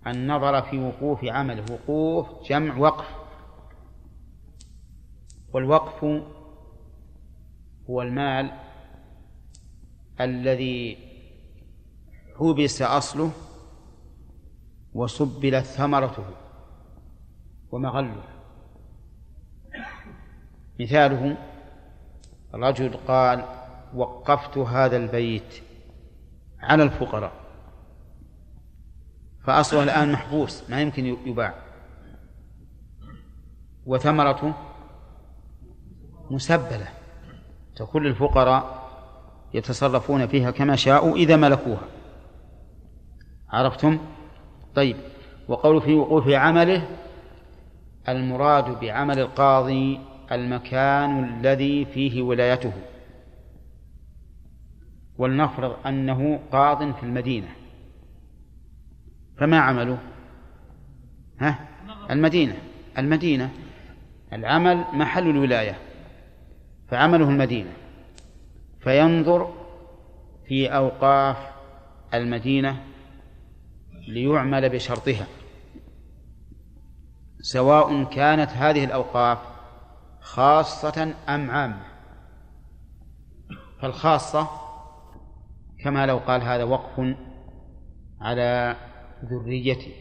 النظر في وقوف عمله. وقوف جمع وقف. والوقف هو المال الذي حبس أصله وسبلت ثمرته ومغله. مثاله رجل قال وقفت هذا البيت على الفقراء. فأصله الآن محبوس ما يمكن يباع. وثمرته مسبلة تكون للفقراء يتصرفون فيها كما شاءوا إذا ملكوها. عرفتم؟ طيب وقول في وقوف عمله المراد بعمل القاضي المكان الذي فيه ولايته. ولنفرض أنه قاض في المدينة. فما عمله؟ ها؟ المدينة. المدينة. العمل محل الولاية. فعمله المدينة. فينظر في أوقاف المدينة ليعمل بشرطها. سواء كانت هذه الأوقاف خاصة أم عامة. فالخاصة كما لو قال هذا وقف على ذريتي.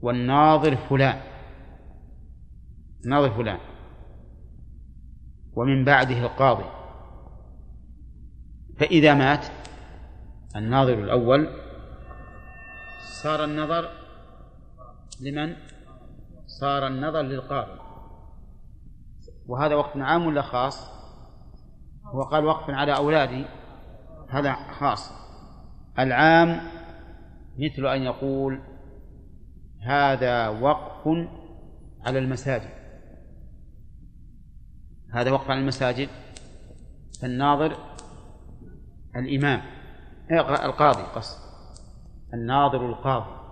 والناظر فلان. ناظر فلان. ومن بعده القاضي. فإذا مات الناظر الأول صار النظر لمن؟ صار النظر للقاضي وهذا وقف عام ولا خاص؟ هو قال وقف على أولادي. هذا خاص. العام مثل أن يقول هذا وقف على المساجد. هذا وقف على المساجد. فالناظر الإمام. القاضي قصد. الناظر القاضي.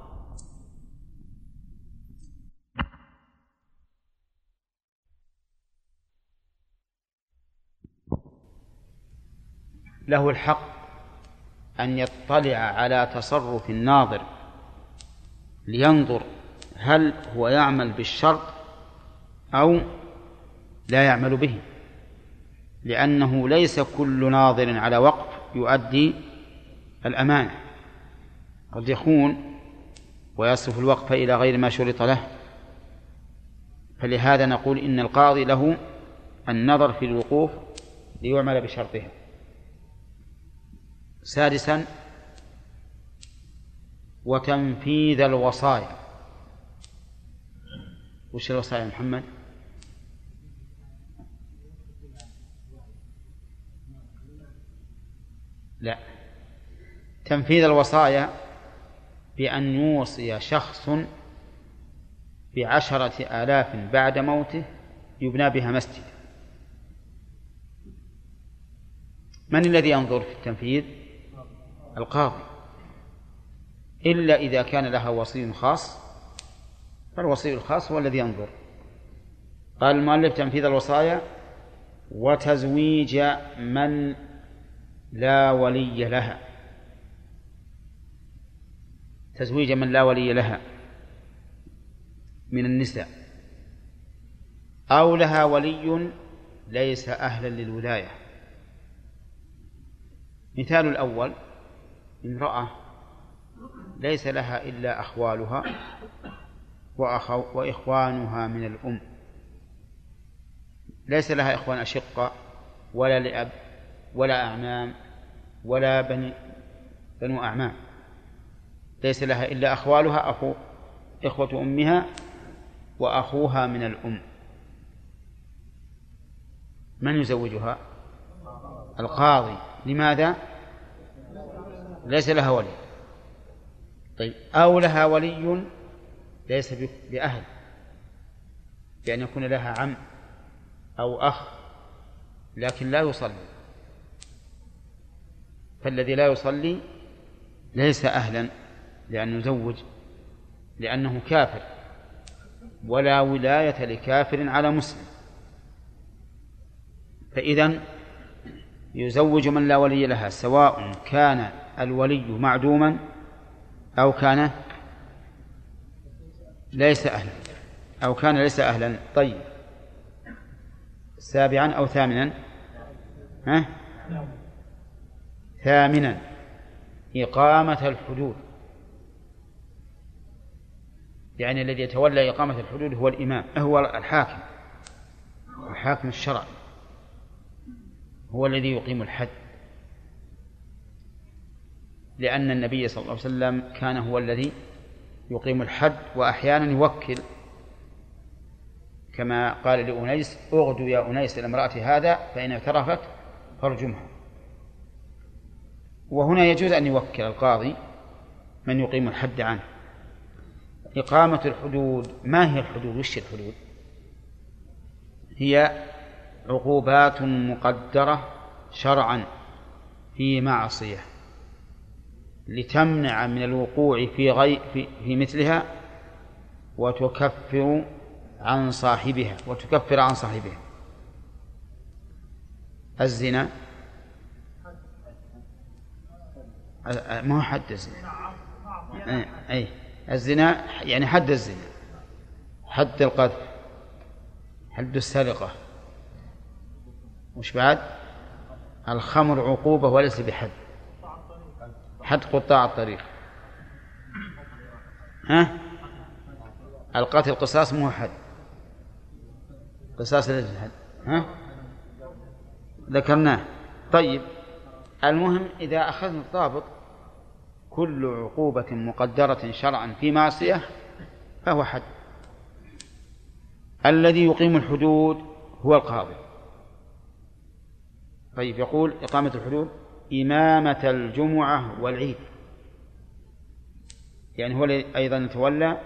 له الحق أن يطلع على تصرف الناظر لينظر هل هو يعمل بالشرط أو لا يعمل به لأنه ليس كل ناظر على وقف يؤدي الأمانة. قد يخون ويصرف الوقف إلى غير ما شرط له. فلهذا نقول إن القاضي له النظر في الوقوف ليعمل بشرطها. سادسا وتنفيذ الوصايا. وش الوصايا محمد؟ لا. تنفيذ الوصايا بأن يوصي شخص بعشرة آلاف بعد موته يبنى بها مسجد. من الذي ينظر في التنفيذ؟ القاضي. إلا إذا كان لها وصي خاص فالوصي الخاص هو الذي ينظر. قال المؤلف تنفيذ الوصايا وتزويج من لا ولي لها. تزويج من لا ولي لها من النساء. أو لها ولي ليس أهلا للولاية. مثال الأول امرأة ليس لها إلا أخوالها وأخو وإخوانها من الأم. ليس لها إخوان أشقة ولا لأب ولا أعمام ولا بني بنو أعمام. ليس لها إلا أخوالها أخو إخوة أمها وأخوها من الأم. من يزوجها؟ القاضي. لماذا؟ ليس لها ولي. طيب أو لها ولي ليس بأهل. بأن يكون لها عم أو أخ لكن لا يصلي. فالذي لا يصلي ليس أهلا. لأن يزوج لأنه كافر. ولا ولاية لكافر على مسلم. فإذا يزوج من لا ولي لها سواء كان الولي معدوما أو كان ليس أهلا أو كان ليس أهلا. طيب. سابعا أو ثامنا؟ ها؟ ثامنا. إقامة الحدود. يعني الذي يتولى إقامة الحدود هو الإمام هو الحاكم الحاكم الشرعي هو الذي يقيم الحد. لأن النبي صلى الله عليه وسلم كان هو الذي يقيم الحد وأحيانا يوكل. كما قال لأنيس أغدو يا أنيس لامرأة هذا فإن اعترفت فارجمها. وهنا يجوز أن يوكل القاضي من يقيم الحد عنه. إقامة الحدود. ما هي الحدود؟ وش الحدود؟ هي عقوبات مقدرة شرعا في معصية لتمنع من الوقوع في غي في, في مثلها وتكفر عن صاحبها وتكفر عن صاحبها. الزنا. ما حد الزنا؟ أي. الزنا يعني حد الزنا حد القذف حد السرقة. وش بعد؟ الخمر عقوبة وليس بحد. حد قطاع الطريق. ها؟ القتل قصاص مو حد. قصاص ليس حد ها؟ ذكرناه. طيب المهم إذا أخذنا الضابط كل عقوبة مقدرة شرعا في معصية فهو حد. الذي يقيم الحدود هو القاضي. طيب يقول إقامة الحدود إمامة الجمعة والعيد. يعني هو أيضا يتولى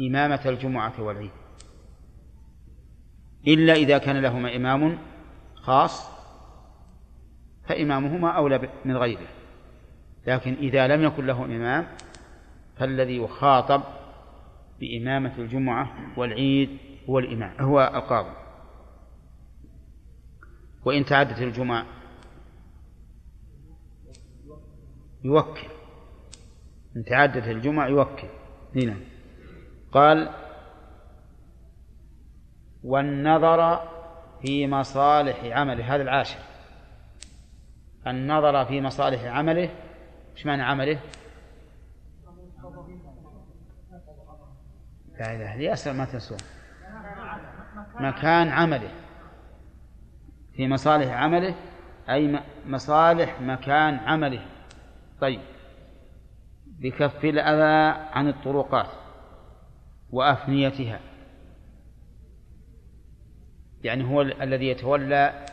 إمامة الجمعة والعيد. إلا إذا كان لهما إمام خاص فإمامهما أولى من غيره. لكن إذا لم يكن له إمام فالذي يخاطب بإمامة الجمعة والعيد هو الإمام هو القاضي. وإن تعدت الجمعة يوكل إن تعدت الجمعة يوكل. هنا قال والنظر في مصالح عمله هذا العاشر. النظر في مصالح عمله إيش معنى عمله؟ لا لي أسأل ما تنسون مكان عمله. في مصالح عمله أي مصالح مكان عمله. طيب. بكف الأذى عن الطرقات وأفنيتها. يعني هو الذي يتولى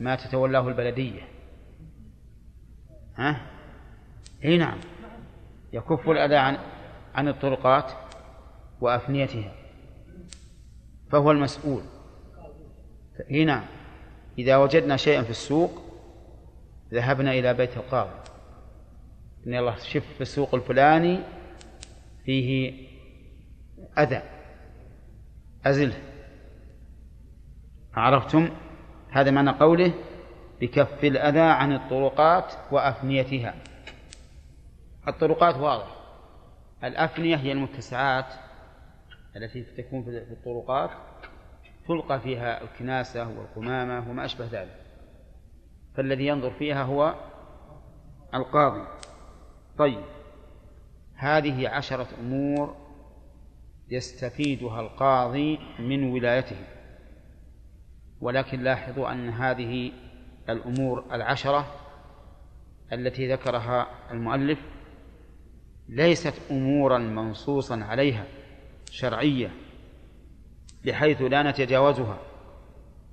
ما تتولاه البلدية. ها؟ إي نعم. يكف الأذى عن عن الطرقات وأفنيتها. فهو المسؤول. إي نعم. إذا وجدنا شيئا في السوق ذهبنا إلى بيت القاضي. إن الله شف في السوق الفلاني فيه أذى. أزله. عرفتم؟ هذا معنى قوله بكف الأذى عن الطرقات وأفنيتها. الطرقات واضح. الأفنية هي المتسعات التي تكون في الطرقات تلقى فيها الكناسة والقمامة وما أشبه ذلك. فالذي ينظر فيها هو القاضي. طيب هذه عشرة أمور يستفيدها القاضي من ولايته. ولكن لاحظوا أن هذه الأمور العشرة التي ذكرها المؤلف ليست أمورا منصوصا عليها شرعية بحيث لا نتجاوزها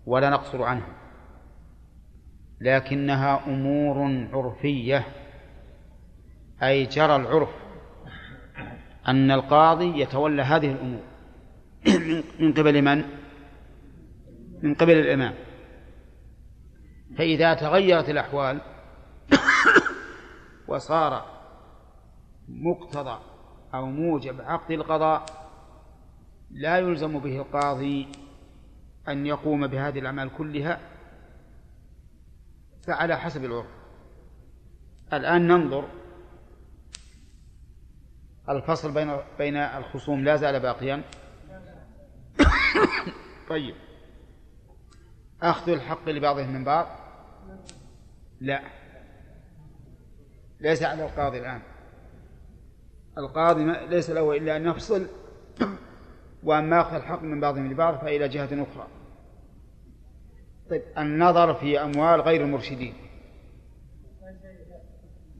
ولا نقصر عنها. لكنها أمور عرفية أي جرى العرف أن القاضي يتولى هذه الأمور. [clears throat] من قبل من؟ من قبل الإمام. فإذا تغيرت الأحوال [coughs] وصار مقتضى أو موجب عقد القضاء لا يلزم به القاضي أن يقوم بهذه الأعمال كلها فعلى حسب العرف الآن ننظر الفصل بين بين الخصوم لا زال باقيا. [coughs] طيب. أخذ الحق لبعضهم من بعض؟ لا. ليس على القاضي الآن. القاضي ليس له إلا أن يفصل وأما أخذ الحق من بعضهم لبعض فإلى جهة أخرى. طيب النظر في أموال غير المرشدين.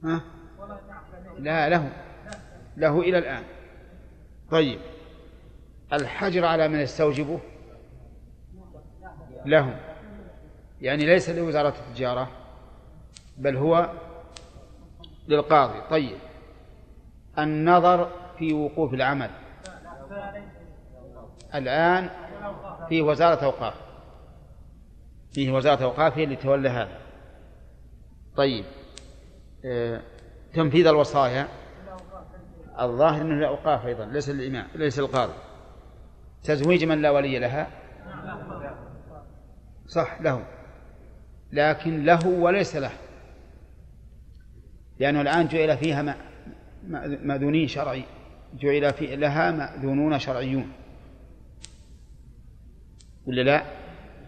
ها؟ لا له له إلى الآن. طيب الحجر على من يستوجبه؟ له. يعني ليس لوزارة التجارة بل هو للقاضي. طيب النظر في وقوف العمل. الآن في وزارة أوقاف. فيه وزارة أوقاف هي اللي تولى هذا. طيب آه، تنفيذ الوصايا. الظاهر إنه الاوقاف أيضا ليس الإمام ليس القاضي. تزويج من لا ولي لها؟ صح له. لكن له وليس له. لأنه الآن جعل فيها مأذونين شرعي. جعل في لها مأذونون شرعيون. ولا لا؟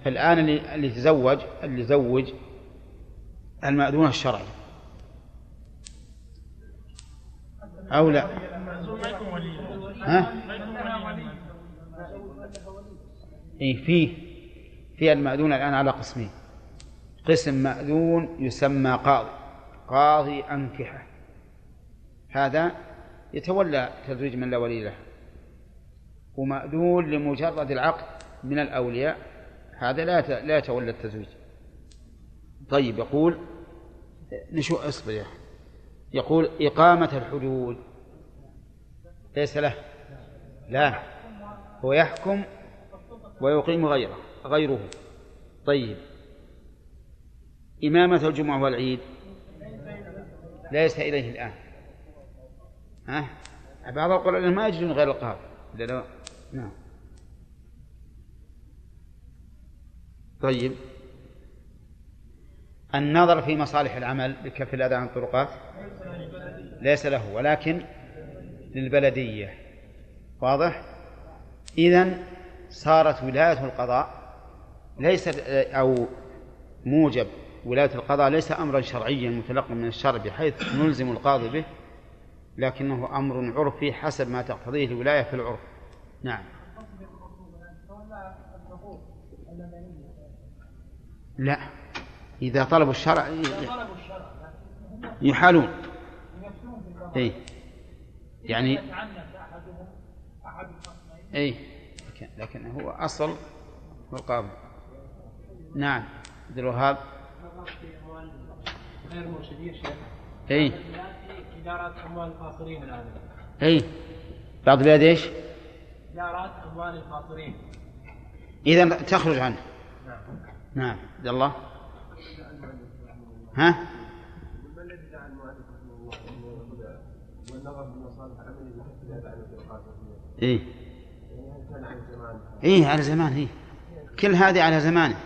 فالآن اللي, تزوج اللي زوج المأذون الشرعي. أو لا؟ ها؟ إيه فيه. في المأذون الآن على قسمين. قسم مأذون يسمى قاضي. قاضي أنكحة. هذا يتولى تزويج من لا ولي له. ومأذون لمجرد العقد من الأولياء. هذا لا لا يتولى التزويج طيب يقول نشو اصبر يقول إقامة الحدود. ليس له. لا. هو يحكم ويقيم غيره غيره. طيب. إمامة الجمعة والعيد. ليس إليه الآن. ها؟ بعض القرآن ما يجدون غير القاضي نعم. طيب. النظر في مصالح العمل بكف الأذى عن الطرقات ليس له ولكن للبلدية. واضح؟ إذن صارت ولاية القضاء ليست أو موجب ولاية القضاء ليس أمرا شرعيا متلقا من الشرع بحيث نلزم القاضي به لكنه أمر عرفي حسب ما تقتضيه الولاية في العرف. نعم. لا. إذا طلبوا الشرع يحالون. أي يعني أي لكن هو أصل والقاضي نعم. عبد الوهاب. غير مرشدين شيخ. اي ادارات أموال الخاطرين الآن. اي بعض البلاد إيش؟ ادارات أموال الخاطرين إذا تخرج عنه. نعم. نعم. عبد الله. ها؟ إيه. إيه على زمان إيه. كل هذه على زمانه.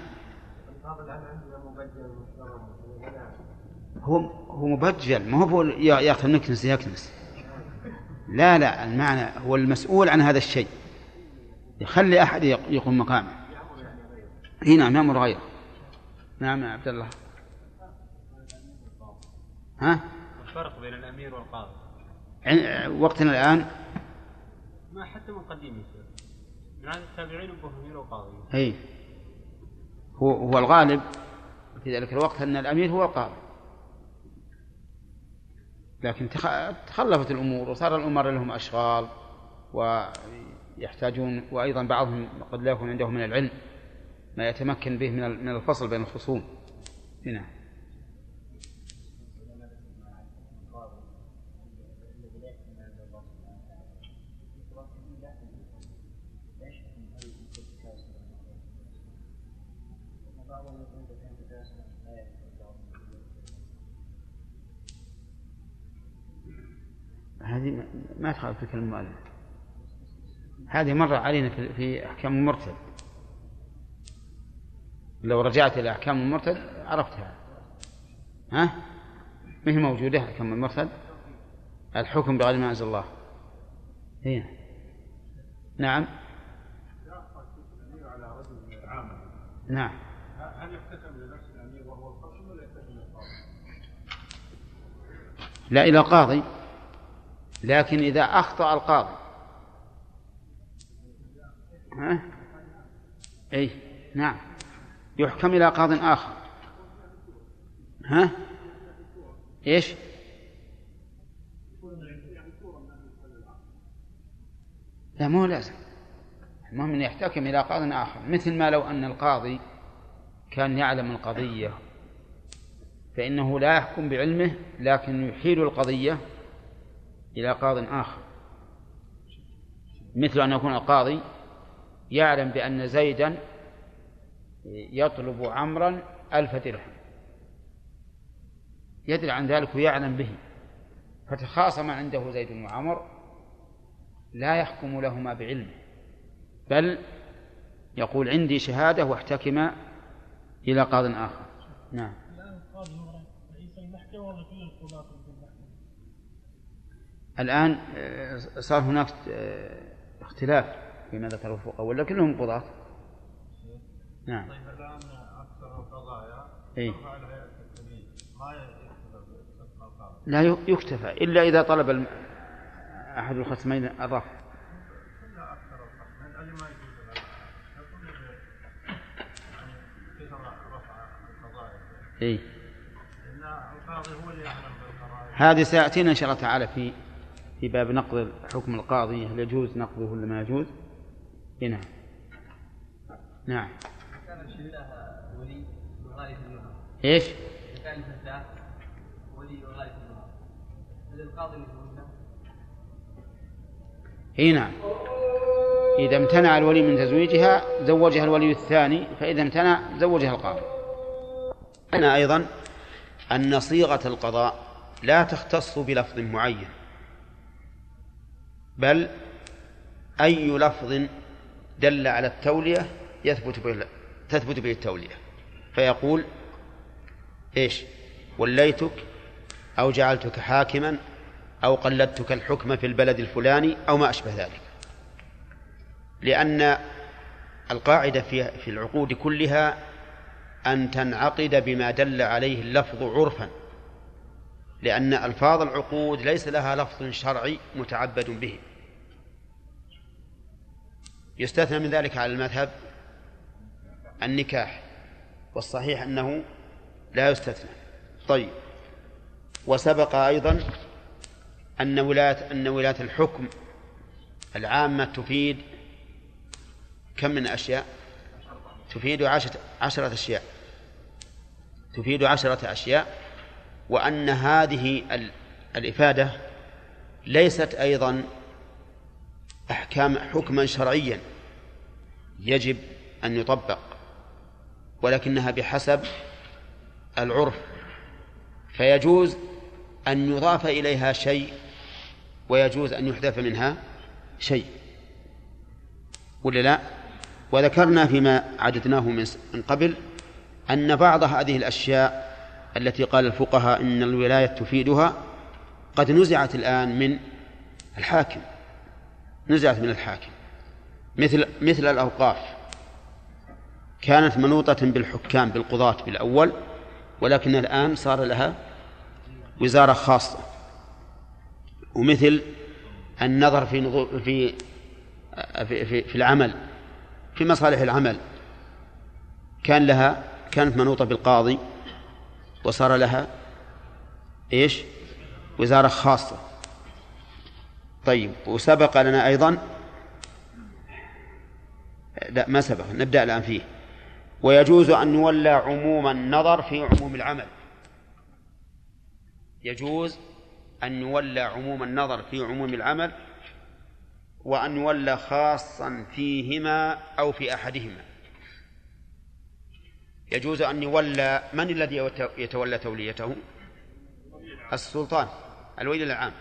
هو هو مبجل ما هو ياخذ نكنس يكنس لا لا المعنى هو المسؤول عن هذا الشيء. يخلي أحد يقوم مقامه. إي نعم يامر غيره نعم يا عبد الله. ها؟ الفرق بين الأمير والقاضي. وقتنا الآن؟ ما حتى من قديم من عند التابعين أمير وقاضي. إي. هو هو الغالب في ذلك الوقت أن الأمير هو القاضي. لكن تخلفت الأمور وصار الأمراء لهم أشغال ويحتاجون وأيضا بعضهم قد لا يكون عندهم من العلم ما يتمكن به من الفصل بين الخصوم. نعم ما تخالف في كلام المؤلف. هذه مرة علينا في أحكام المرتد. لو رجعت إلى أحكام المرتد عرفتها. ها؟ ما هي موجودة أحكام المرتد؟ الحكم بغير ما أنزل الله. هي. نعم. نعم. هل يحتكم لنفس الامير وهو الخصم ولا يحتكم للقاضي؟ لا إلى القاضي. لكن إذا أخطأ القاضي ها؟ اي نعم يحكم إلى قاض آخر ها؟ إيش؟ لا مو لازم المهم أن يحتكم إلى قاض آخر مثل ما لو أن القاضي كان يعلم القضية فإنه لا يحكم بعلمه لكن يحيل القضية إلى قاض آخر. مثل أن يكون القاضي يعلم بأن زيدا يطلب عمرا ألف درهم. يدري عن ذلك ويعلم به. فتخاصم عنده زيد وعمر لا يحكم لهما بعلمه بل يقول عندي شهادة واحتكم إلى قاض آخر. نعم. الآن آه، صار هناك آه، اختلاف فيما ذكره الفقهاء ولا كلهم قضاة؟ نعم. طيب الآن أكثر القضايا. إيه؟ لا يكتفى إلا إذا طلب أحد الخصمين الرفع إيه؟ هذه سيأتينا إن شاء الله تعالى في في باب نقض حكم القاضي هل يجوز نقضه ولا ما يجوز؟ إيه نعم. نعم. كان ولي إيش؟ كان ولي هل القاضي اي نعم. إذا امتنع الولي من تزويجها زوجها الولي الثاني فإذا امتنع زوجها القاضي. أنا أيضا أن صيغة القضاء لا تختص بلفظ معين. بل أي لفظ دل على التولية يثبت به تثبت به التولية. فيقول إيش؟ وليتك أو جعلتك حاكما أو قلدتك الحكم في البلد الفلاني أو ما أشبه ذلك. لأن القاعدة في في العقود كلها أن تنعقد بما دل عليه اللفظ عرفا. لأن ألفاظ العقود ليس لها لفظ شرعي متعبد به. يستثنى من ذلك على المذهب النكاح والصحيح أنه لا يستثنى. طيب. وسبق أيضا أن ولاية أن ولاية الحكم العامة تفيد كم من أشياء؟ تفيد عشرة, عشرة أشياء. تفيد عشرة أشياء وأن هذه الإفادة ليست أيضا أحكام حكما شرعيا. يجب أن يطبق ولكنها بحسب العرف فيجوز أن يضاف إليها شيء ويجوز أن يحذف منها شيء. ولا لا؟ وذكرنا فيما عددناه من قبل أن بعض هذه الأشياء التي قال الفقهاء إن الولاية تفيدها قد نزعت الآن من الحاكم نزعت من الحاكم. مثل مثل الأوقاف. كانت منوطة بالحكام بالقضاة بالأول ولكن الآن صار لها وزارة خاصة. ومثل النظر في في في, في, العمل في مصالح العمل. كان لها كانت منوطة بالقاضي وصار لها إيش؟ وزارة خاصة. طيب وسبق لنا أيضا لا ما سبق. نبدأ الآن فيه. ويجوز أن يولى عموم النظر في عموم العمل. يجوز أن يولى عموم النظر في عموم العمل وأن يولى خاصا فيهما أو في أحدهما. يجوز أن يولى من الذي يتولى توليته؟ السلطان الولي العام.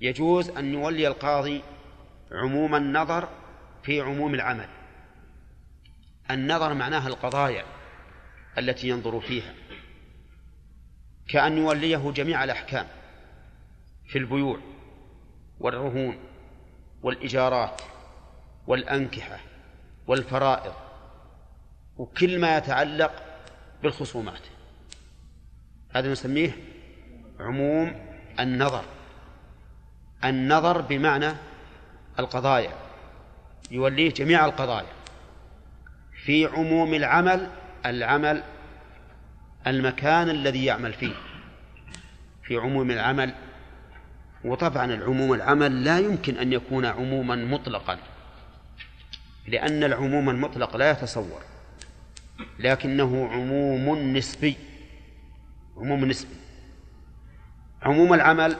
يجوز أن يولي القاضي عموم النظر في عموم العمل. النظر معناها القضايا التي ينظر فيها. كأن يوليه جميع الأحكام في البيوع والرهون والإيجارات والأنكحة والفرائض وكل ما يتعلق بالخصومات. هذا نسميه عموم النظر. النظر بمعنى القضايا. يوليه جميع القضايا. في عموم العمل العمل المكان الذي يعمل فيه. في عموم العمل وطبعا العموم العمل لا يمكن أن يكون عموما مطلقا لأن العموم المطلق لا يتصور لكنه عموم نسبي عموم نسبي. عموم العمل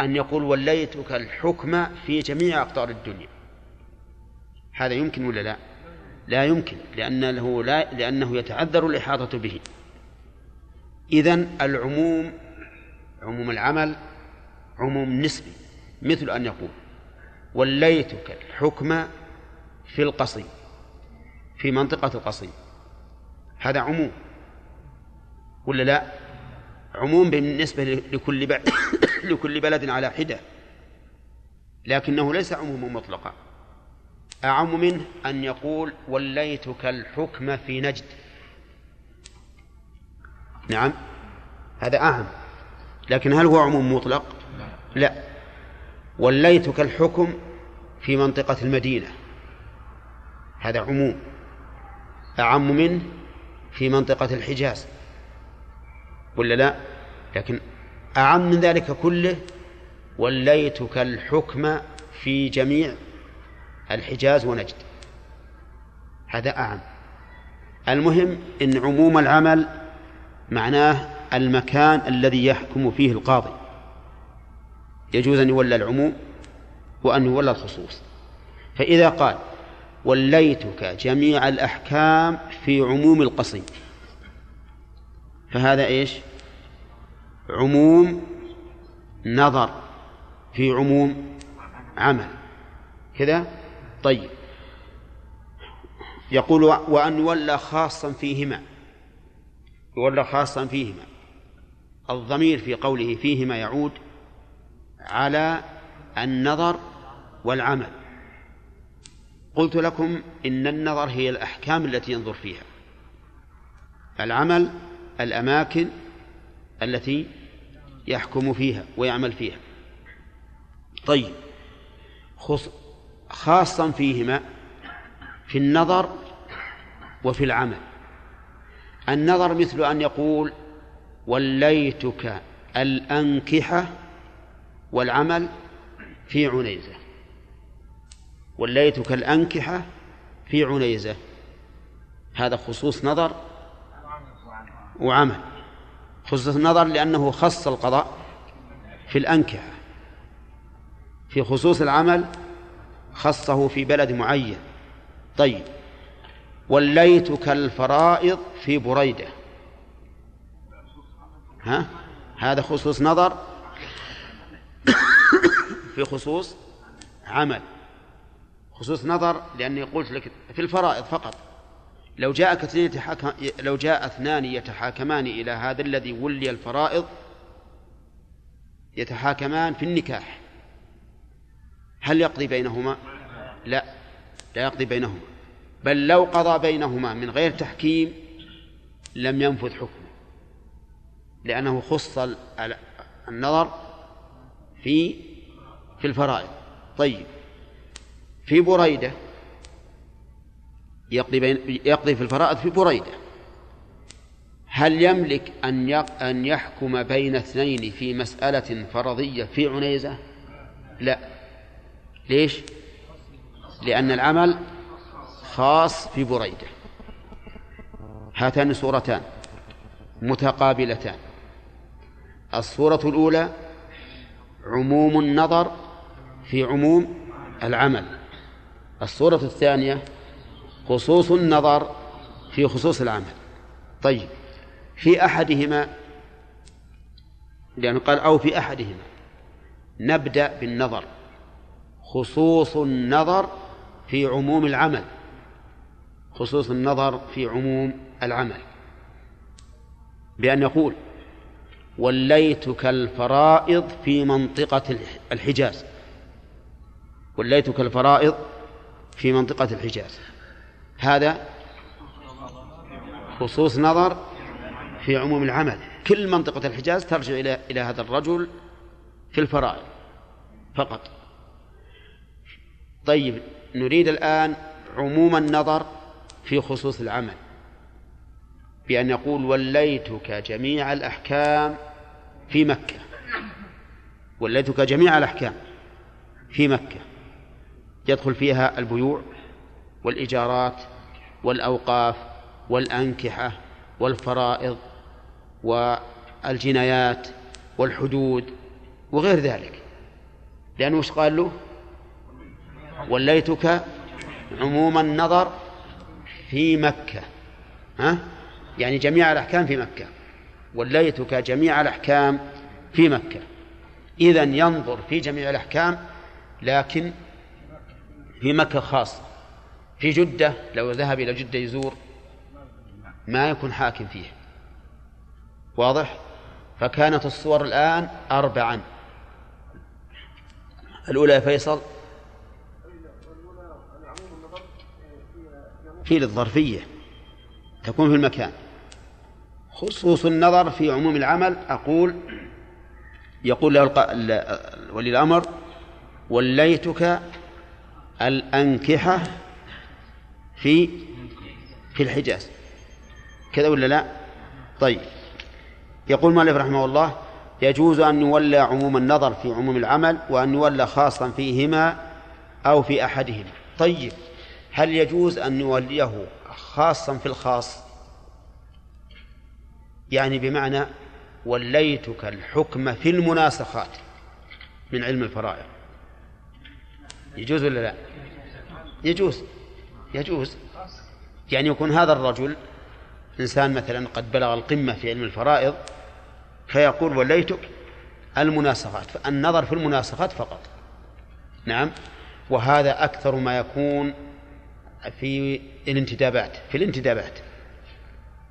أن يقول وليتك الحكم في جميع أقطار الدنيا. هذا يمكن ولا لا؟ لا يمكن لأنه لا لأنه يتعذر الإحاطة به. إذن العموم عموم العمل عموم نسبي مثل أن يقول وليتك الحكم في القصيم في منطقة القصيم هذا عموم ولا لا؟ عموم بالنسبة لكل [coughs] لكل بلد على حدة. لكنه ليس عموما مطلقا. أعم منه أن يقول وليتك الحكم في نجد. نعم. هذا أعم. لكن هل هو عموم مطلق؟ لا. وليتك الحكم في منطقة المدينة. هذا عموم. أعم منه في منطقة الحجاز. ولا لا؟ لكن أعم من ذلك كله وليتك الحكم في جميع الحجاز ونجد. هذا أعم. المهم إن عموم العمل معناه المكان الذي يحكم فيه القاضي. يجوز أن يولى العموم وأن يولى الخصوص. فإذا قال وليتك جميع الأحكام في عموم القصيد فهذا إيش؟ عموم نظر في عموم عمل. كذا؟ طيب. يقول وأن يولى خاصا فيهما. يولى خاصا فيهما. الضمير في قوله فيهما يعود على النظر والعمل. قلت لكم إن النظر هي الأحكام التي ينظر فيها. العمل الأماكن التي يحكم فيها ويعمل فيها. طيب. خاصا فيهما في النظر وفي العمل. النظر مثل أن يقول وليتك الأنكحة والعمل في عنيزة. وليتك الأنكحة في عنيزة. هذا خصوص نظر وعمل. خصوص النظر لأنه خص القضاء في الأنكحة. في خصوص العمل خصه في بلد معين. طيب وليتك الفرائض في بريدة. ها؟ هذا خصوص نظر. في خصوص عمل. خصوص نظر لأني قلت لك في الفرائض فقط. لو جاءك اثنين يتحاكم لو جاء اثنان يتحاكمان إلى هذا الذي ولي الفرائض يتحاكمان في النكاح. هل يقضي بينهما؟ لا لا يقضي بينهما بل لو قضى بينهما من غير تحكيم لم ينفذ حكمه لأنه خص النظر في في الفرائض طيب في بريدة يقضي بين يقضي في الفرائض في بريدة هل يملك أن أن يحكم بين اثنين في مسألة فرضية في عنيزة؟ لا ليش؟ لأن العمل خاص في بريدة. هاتان صورتان متقابلتان. الصورة الأولى عموم النظر في عموم العمل. الصورة الثانية خصوص النظر في خصوص العمل. طيب في أحدهما لأنه قال أو في أحدهما نبدأ بالنظر. خصوص النظر في عموم العمل. خصوص النظر في عموم العمل. بأن يقول وليتك الفرائض في منطقة الحجاز. وليتك الفرائض في منطقة الحجاز. هذا خصوص نظر في عموم العمل. كل منطقة الحجاز ترجع إلى إلى هذا الرجل في الفرائض فقط. طيب نريد الآن عموم النظر في خصوص العمل. بأن يقول وليتك جميع الأحكام في مكة. وليتك جميع الأحكام في مكة. يدخل فيها البيوع والإيجارات والأوقاف والأنكحة والفرائض والجنايات والحدود وغير ذلك. لأنه وش قال له؟ وليتك عموم النظر في مكة ها؟ يعني جميع الأحكام في مكة. وليتك جميع الأحكام في مكة. إذا ينظر في جميع الأحكام لكن في مكة خاصة في جدة لو ذهب إلى جدة يزور ما يكون حاكم فيه. واضح؟ فكانت الصور الآن أربعا. الأولى يا فيصل في للظرفية تكون في المكان. خصوص النظر في عموم العمل أقول يقول له ولي الأمر وليتك الأنكحة في في الحجاز. كذا ولا لا؟ طيب. يقول مالك رحمه الله يجوز أن يولى عموم النظر في عموم العمل وأن يولى خاصا فيهما أو في أحدهما. طيب. هل يجوز أن نوليه خاصا في الخاص؟ يعني بمعنى وليتك الحكم في المناسخات من علم الفرائض. يجوز ولا لا؟ يجوز. يجوز. يعني يكون هذا الرجل إنسان مثلا قد بلغ القمة في علم الفرائض فيقول وليتك المناسخات النظر في المناسخات فقط. نعم. وهذا أكثر ما يكون في الانتدابات في الانتدابات.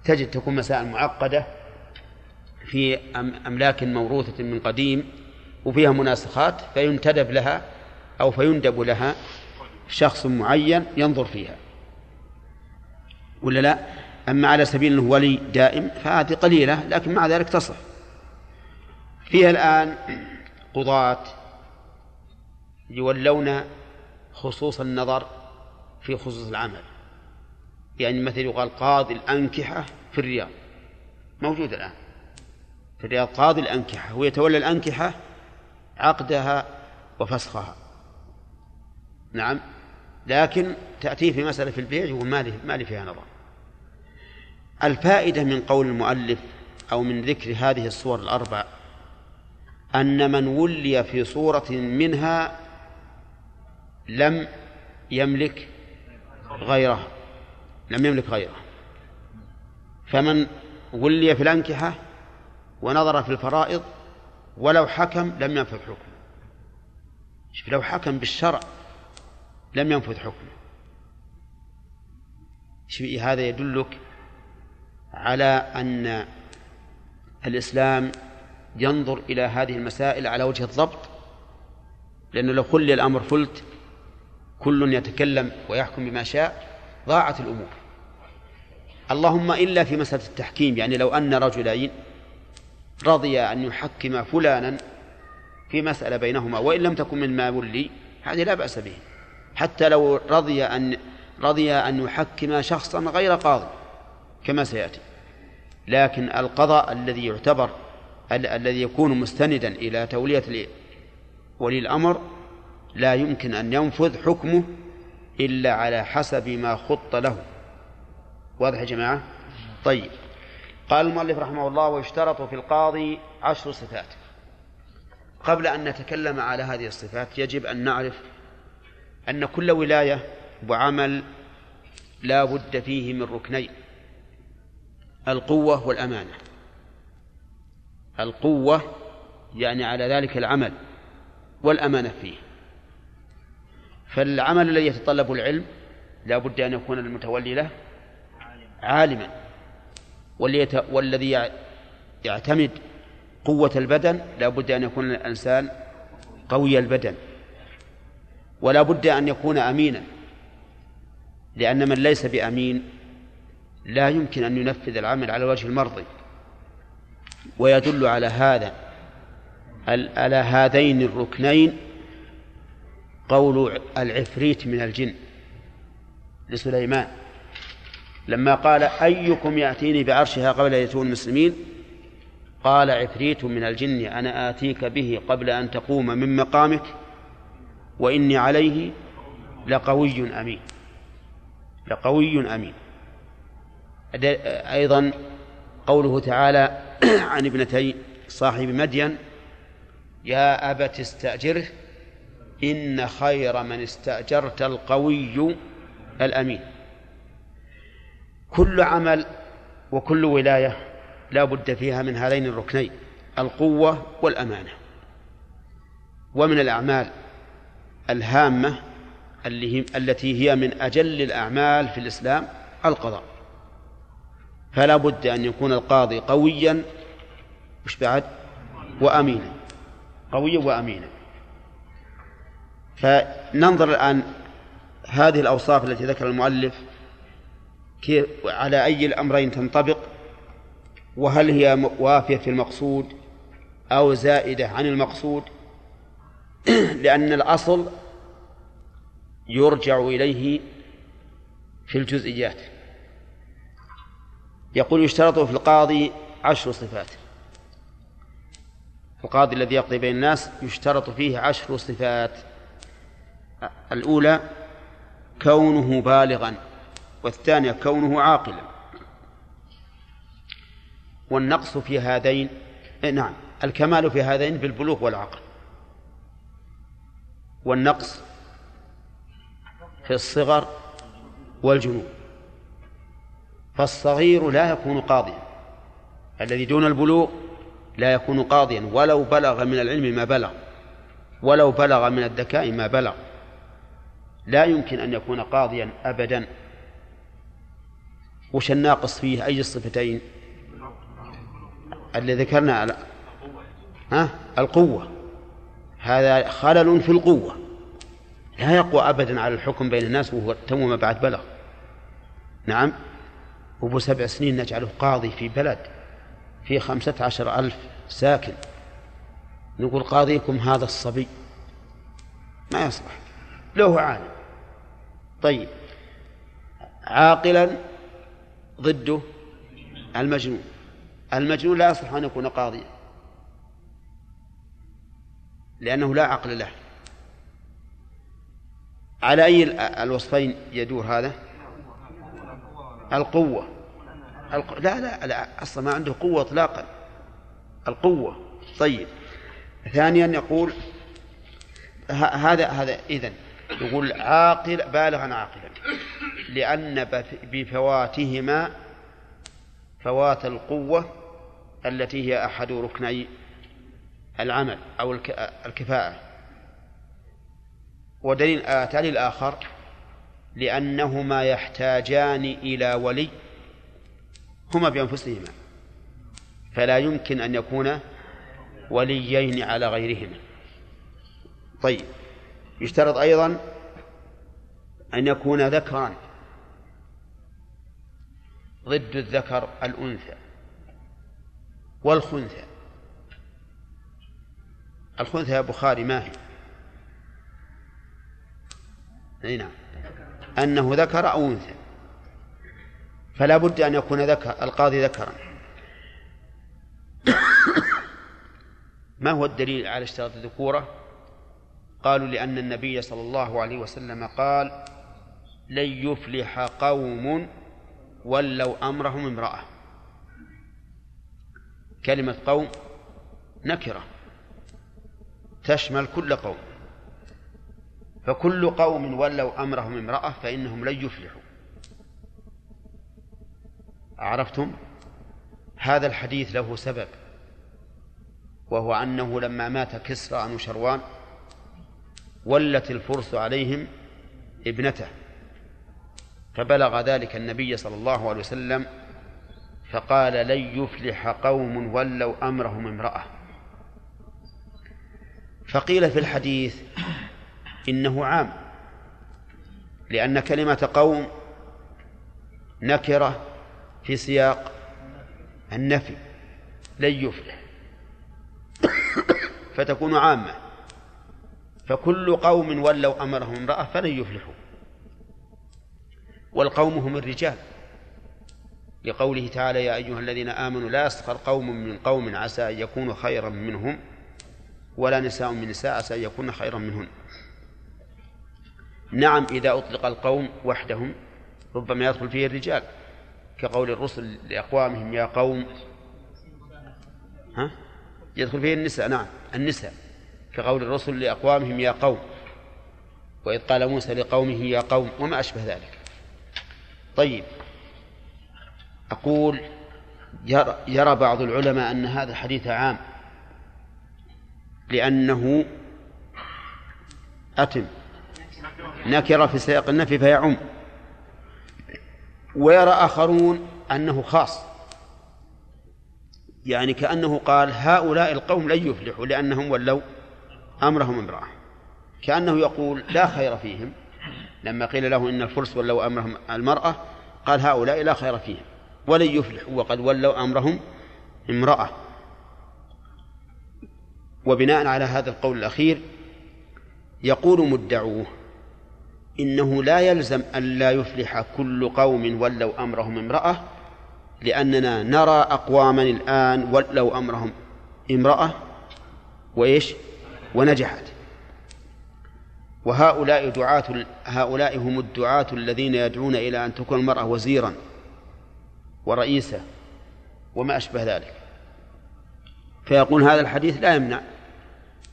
تجد تكون مسائل معقدة في أملاك موروثة من قديم وفيها مناسخات فينتدب لها أو فيندب لها شخص معين ينظر فيها. ولا لا؟ أما على سبيل أنه ولي دائم فهذه قليلة لكن مع ذلك تصح. فيها الآن قضاة يولون خصوص النظر في خصوص العمل. يعني مثل يقال قاضي الأنكحة في الرياض. موجود الآن. في الرياض قاضي الأنكحة. هو يتولى الأنكحة عقدها وفسخها. نعم. لكن تأتيه في مسألة في البيع يقول ما لي فيها نظر. الفائدة من قول المؤلف أو من ذكر هذه الصور الأربع أن من ولي في صورة منها لم يملك غيرها لم يملك غيره. فمن ولي في الأنكحة ونظر في الفرائض ولو حكم لم ينفذ حكمه. لو حكم بالشرع لم ينفذ حكمه. هذا يدلك على أن الإسلام ينظر إلى هذه المسائل على وجه الضبط لأنه لو خلي الأمر فلت كل يتكلم ويحكم بما شاء ضاعت الأمور. اللهم إلا في مسألة التحكيم يعني لو أن رجلين رضي أن يحكم فلانا في مسألة بينهما وإن لم تكن مما ولي هذه لا بأس به. حتى لو رضي أن رضي أن يحكم شخصا غير قاضي كما سيأتي. لكن القضاء الذي يعتبر الذي يكون مستندا إلى تولية ولي الأمر لا يمكن أن ينفذ حكمه إلا على حسب ما خط له. واضح يا جماعة؟ طيب. قال المؤلف رحمه الله ويشترط في القاضي عشر صفات. قبل أن نتكلم على هذه الصفات يجب أن نعرف أن كل ولاية وعمل لا بد فيه من ركنين القوة والأمانة. القوة يعني على ذلك العمل والأمانة فيه. فالعمل الذي يتطلب العلم لا بد أن يكون المتولي له عالما. والذي يعتمد قوة البدن لا بد أن يكون الإنسان قوي البدن. ولا بد أن يكون أمينا لأن من ليس بأمين لا يمكن أن ينفذ العمل على وجه المرضي. ويدل على هذا على هذين الركنين قول العفريت من الجن لسليمان. لما قال أيكم يأتيني بعرشها قبل أن يأتون المسلمين؟ قال عفريت من الجن أنا آتيك به قبل أن تقوم من مقامك وإني عليه لقوي أمين. لقوي أمين. أيضا قوله تعالى [clears throat] عن ابنتي صاحب مدين يا أبت استأجره إن خير من استأجرت القوي الأمين. كل عمل وكل ولاية لا بد فيها من هذين الركنين القوة والأمانة. ومن الأعمال الهامة التي هي من أجل الأعمال في الإسلام القضاء. فلا بد أن يكون القاضي قويا وش بعد وأمينا. قويا وأمينا. فننظر الآن هذه الأوصاف التي ذكر المؤلف كيف على أي الأمرين تنطبق وهل هي وافية في المقصود أو زائدة عن المقصود [clears throat] لأن الأصل يرجع إليه في الجزئيات. يقول يشترط في القاضي عشر صفات. القاضي الذي يقضي بين الناس يشترط فيه عشر صفات. الأولى كونه بالغا والثانية كونه عاقلا. والنقص في هذين إيه، نعم الكمال في هذين بالبلوغ والعقل. والنقص في الصغر والجنوب فالصغير لا يكون قاضيا الذي دون البلوغ لا يكون قاضيا ولو بلغ من العلم ما بلغ ولو بلغ من الذكاء ما بلغ. لا يمكن أن يكون قاضيا أبدا. وش الناقص فيه؟ أي الصفتين؟ اللي ذكرنا على ها؟ القوة. هذا خلل في القوة. لا يقوى أبدا على الحكم بين الناس وهو تو ما بعد بلغ. نعم. أبو سبع سنين نجعله قاضي في بلد في خمسة عشر ألف ساكن. نقول قاضيكم هذا الصبي. ما يصلح. له عالم. طيب. عاقلا ضده المجنون. المجنون لا يصلح أن يكون قاضيا. لأنه لا عقل له. على أي الوصفين يدور هذا؟ القوة. الق... لا لا لا أصلا ما عنده قوة إطلاقا. القوة. طيب. ثانيا يقول هذا هذا إذن. يقول عاقل بالغا عاقلا. لأن بفواتهما فوات القوة التي هي أحد ركني العمل أو الكفاءة. ودليل آتى الآخر لأنهما يحتاجان إلى ولي هما بأنفسهما. فلا يمكن أن يكون وليين على غيرهما. طيب. يشترط أيضا أن يكون ذكرا. ضد الذكر الأنثى والخنثى. الخنثى يا بخاري ما هي؟ أي نعم. أنه ذكر أو أنثى. فلا بد أن يكون ذكر القاضي ذكرا. [coughs] ما هو الدليل على اشتراط الذكورة؟ قالوا لأن النبي صلى الله عليه وسلم قال لن يفلح قوم ولوا أمرهم امرأة. كلمة قوم نكرة تشمل كل قوم. فكل قوم ولوا أمرهم امرأة فإنهم لن يفلحوا. عرفتم؟ هذا الحديث له سبب وهو أنه لما مات كسرى أنوشروان ولت الفرس عليهم ابنته. فبلغ ذلك النبي صلى الله عليه وسلم فقال لن يفلح قوم ولوا أمرهم امرأة. فقيل في الحديث إنه عام لأن كلمة قوم نكرة في سياق النفي لن يفلح. فتكون عامة. فكل قوم ولوا أمرهم امرأة فلن يفلحوا. والقوم هم الرجال. لقوله تعالى يا أيها الذين آمنوا لا يسخر قوم من قوم عسى أن يكونوا خيرا منهم ولا نساء من نساء عسى أن يكون خيرا منهن نعم إذا أطلق القوم وحدهم ربما يدخل فيه الرجال كقول الرسل لأقوامهم يا قوم ها؟ يدخل فيه النساء نعم النساء. كقول الرسل لأقوامهم يا قوم وإذ قال موسى لقومه يا قوم وما أشبه ذلك. طيب أقول يرى بعض العلماء أن هذا الحديث عام لأنه أتم نكرة في سياق النفي فيعم. ويرى آخرون أنه خاص. يعني كأنه قال هؤلاء القوم لن يفلحوا لأنهم ولوا. أمرهم امرأة. كأنه يقول لا خير فيهم. لما قيل له إن الفرس ولوا أمرهم المرأة قال هؤلاء لا خير فيهم. ولن يفلحوا وقد ولوا أمرهم امرأة. وبناء على هذا القول الأخير يقول مدعوه إنه لا يلزم أن لا يفلح كل قوم ولوا أمرهم امرأة لأننا نرى أقواما الآن ولوا أمرهم امرأة. وإيش؟ ونجحت. وهؤلاء دعاة هؤلاء هم الدعاة الذين يدعون إلى أن تكون المرأة وزيرا ورئيسا وما أشبه ذلك. فيقول هذا الحديث لا يمنع.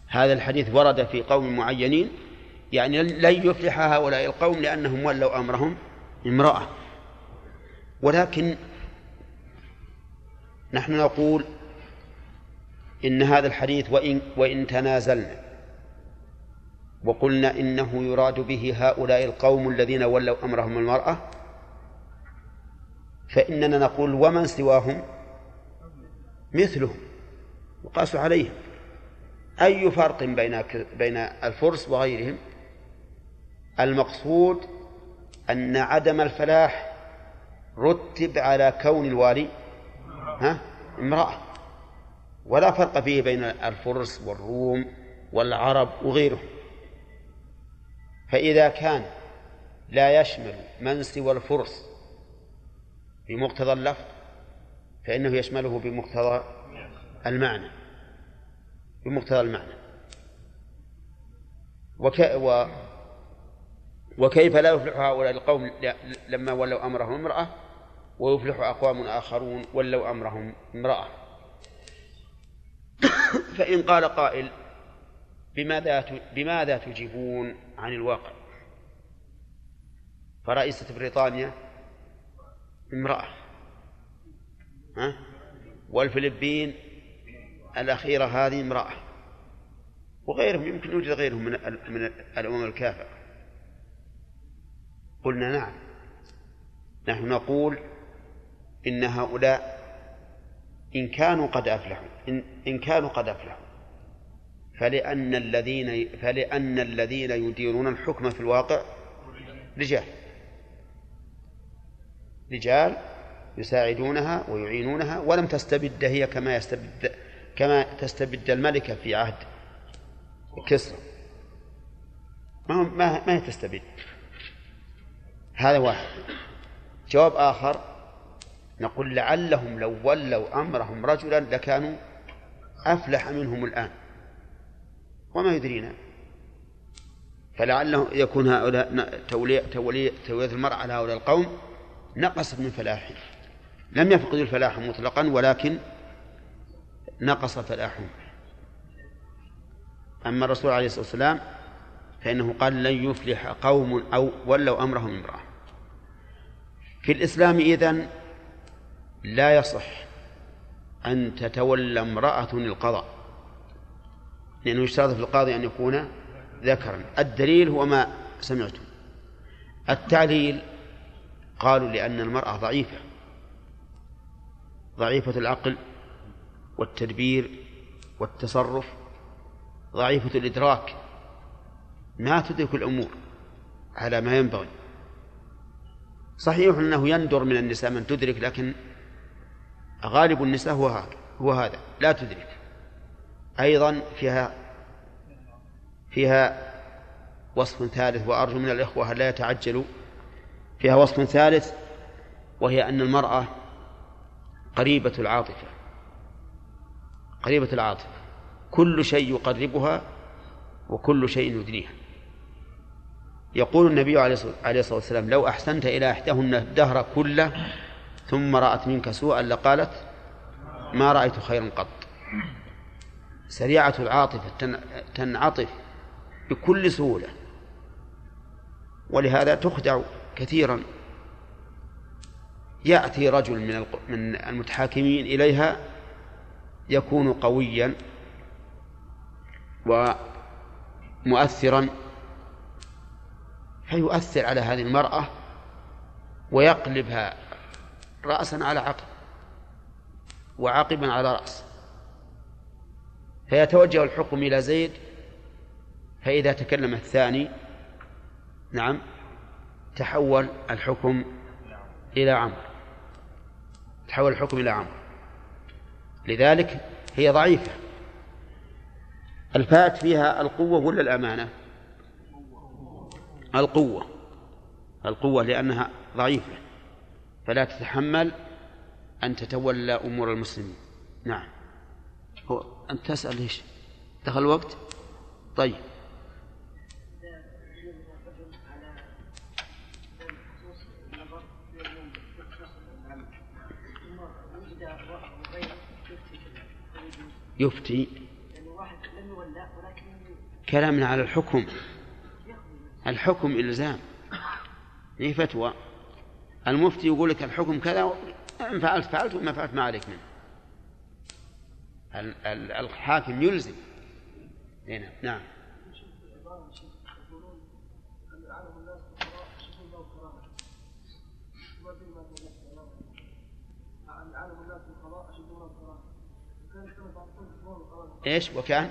هذا الحديث ورد في قوم معينين يعني لن يفلح هؤلاء القوم لأنهم ولوا أمرهم امرأة. ولكن نحن نقول إن هذا الحديث وإن وإن تنازلنا وقلنا إنه يراد به هؤلاء القوم الذين ولوا أمرهم المرأة فإننا نقول ومن سواهم؟ مثلهم يقاس عليهم. أي فرق بين بين الفرس وغيرهم؟ المقصود أن عدم الفلاح رتب على كون الوالي ها امرأة. ولا فرق فيه بين الفرس والروم والعرب وغيرهم. فإذا كان لا يشمل من سوى الفرس بمقتضى اللفظ فإنه يشمله بمقتضى المعنى. بمقتضى المعنى. وك و وكيف لا يفلح هؤلاء القوم لما ولوا أمرهم امرأة ويفلح أقوام آخرون ولوا أمرهم امرأة. [coughs] فإن قال قائل بماذا بماذا تجيبون عن الواقع؟ فرئيسة بريطانيا امرأة ها؟ والفلبين الأخيرة هذه امرأة وغيرهم يمكن يوجد غيرهم من من الأمم الكافرة. قلنا نعم نحن نقول إن هؤلاء إن كانوا قد أفلحوا. إن, إن كانوا قد أفلحوا. فلأن الذين فلأن الذين يديرون الحكم في الواقع رجال. رجال يساعدونها ويعينونها ولم تستبد هي كما يستبد كما تستبد الملكة في عهد كسرى. ما ما ما تستبد؟ هذا واحد. جواب آخر. نقول لعلهم لو ولوا أمرهم رجلا لكانوا أفلح منهم الآن. وما يدرينا. فلعله يكون هؤلاء تولية تولية تولية المرأة على هؤلاء القوم نقصت من فلاحهم. لم يفقدوا الفلاح مطلقا ولكن نقص فلاحهم. أما الرسول عليه الصلاة والسلام فإنه قال لن يفلح قوم أو ولوا أمرهم امرأة. في الإسلام إذن لا يصح أن تتولى امرأة القضاء لأنه يشترط في القاضي أن يكون ذكرا. الدليل هو ما سمعتم. التعليل قالوا لأن المرأة ضعيفة ضعيفة العقل والتدبير والتصرف ضعيفة الإدراك. ما تدرك الأمور على ما ينبغي. صحيح أنه يندر من النساء من تدرك لكن غالب النساء هو هذا هو هذا. لا تدرك. أيضا فيها فيها وصف ثالث وأرجو من الإخوة لا يتعجلوا. فيها وصف ثالث وهي أن المرأة قريبة العاطفة. قريبة العاطفة. كل شيء يقربها وكل شيء يدنيها. يقول النبي عليه الصلاة والسلام لو أحسنت إلى إحداهن الدهر كله ثم رأت منك سوءا لقالت ما رأيت خيرا قط. سريعة العاطفة تنعطف بكل سهولة. ولهذا تخدع كثيرا. يأتي رجل من من المتحاكمين إليها يكون قويا ومؤثرا فيؤثر على هذه المرأة ويقلبها رأسا على عقب وعاقبا على رأس. فيتوجه الحكم إلى زيد فإذا تكلم الثاني نعم تحول الحكم إلى عمرو. تحول الحكم إلى عمرو. لذلك هي ضعيفة. الفات فيها القوة ولا الأمانة؟ القوة. القوة لأنها ضعيفة. فلا تتحمل أن تتولى أمور المسلمين. نعم. هو أنت تسأل ليش؟ دخل الوقت طيب. يفتي. كلامنا على الحكم. الحكم إلزام. هي فتوى. المفتي يقول لك الحكم كذا إن فعلت فعلت وما فعلت ما عليك منه. الحاكم يلزم. هنا نعم. إيش؟ وكان؟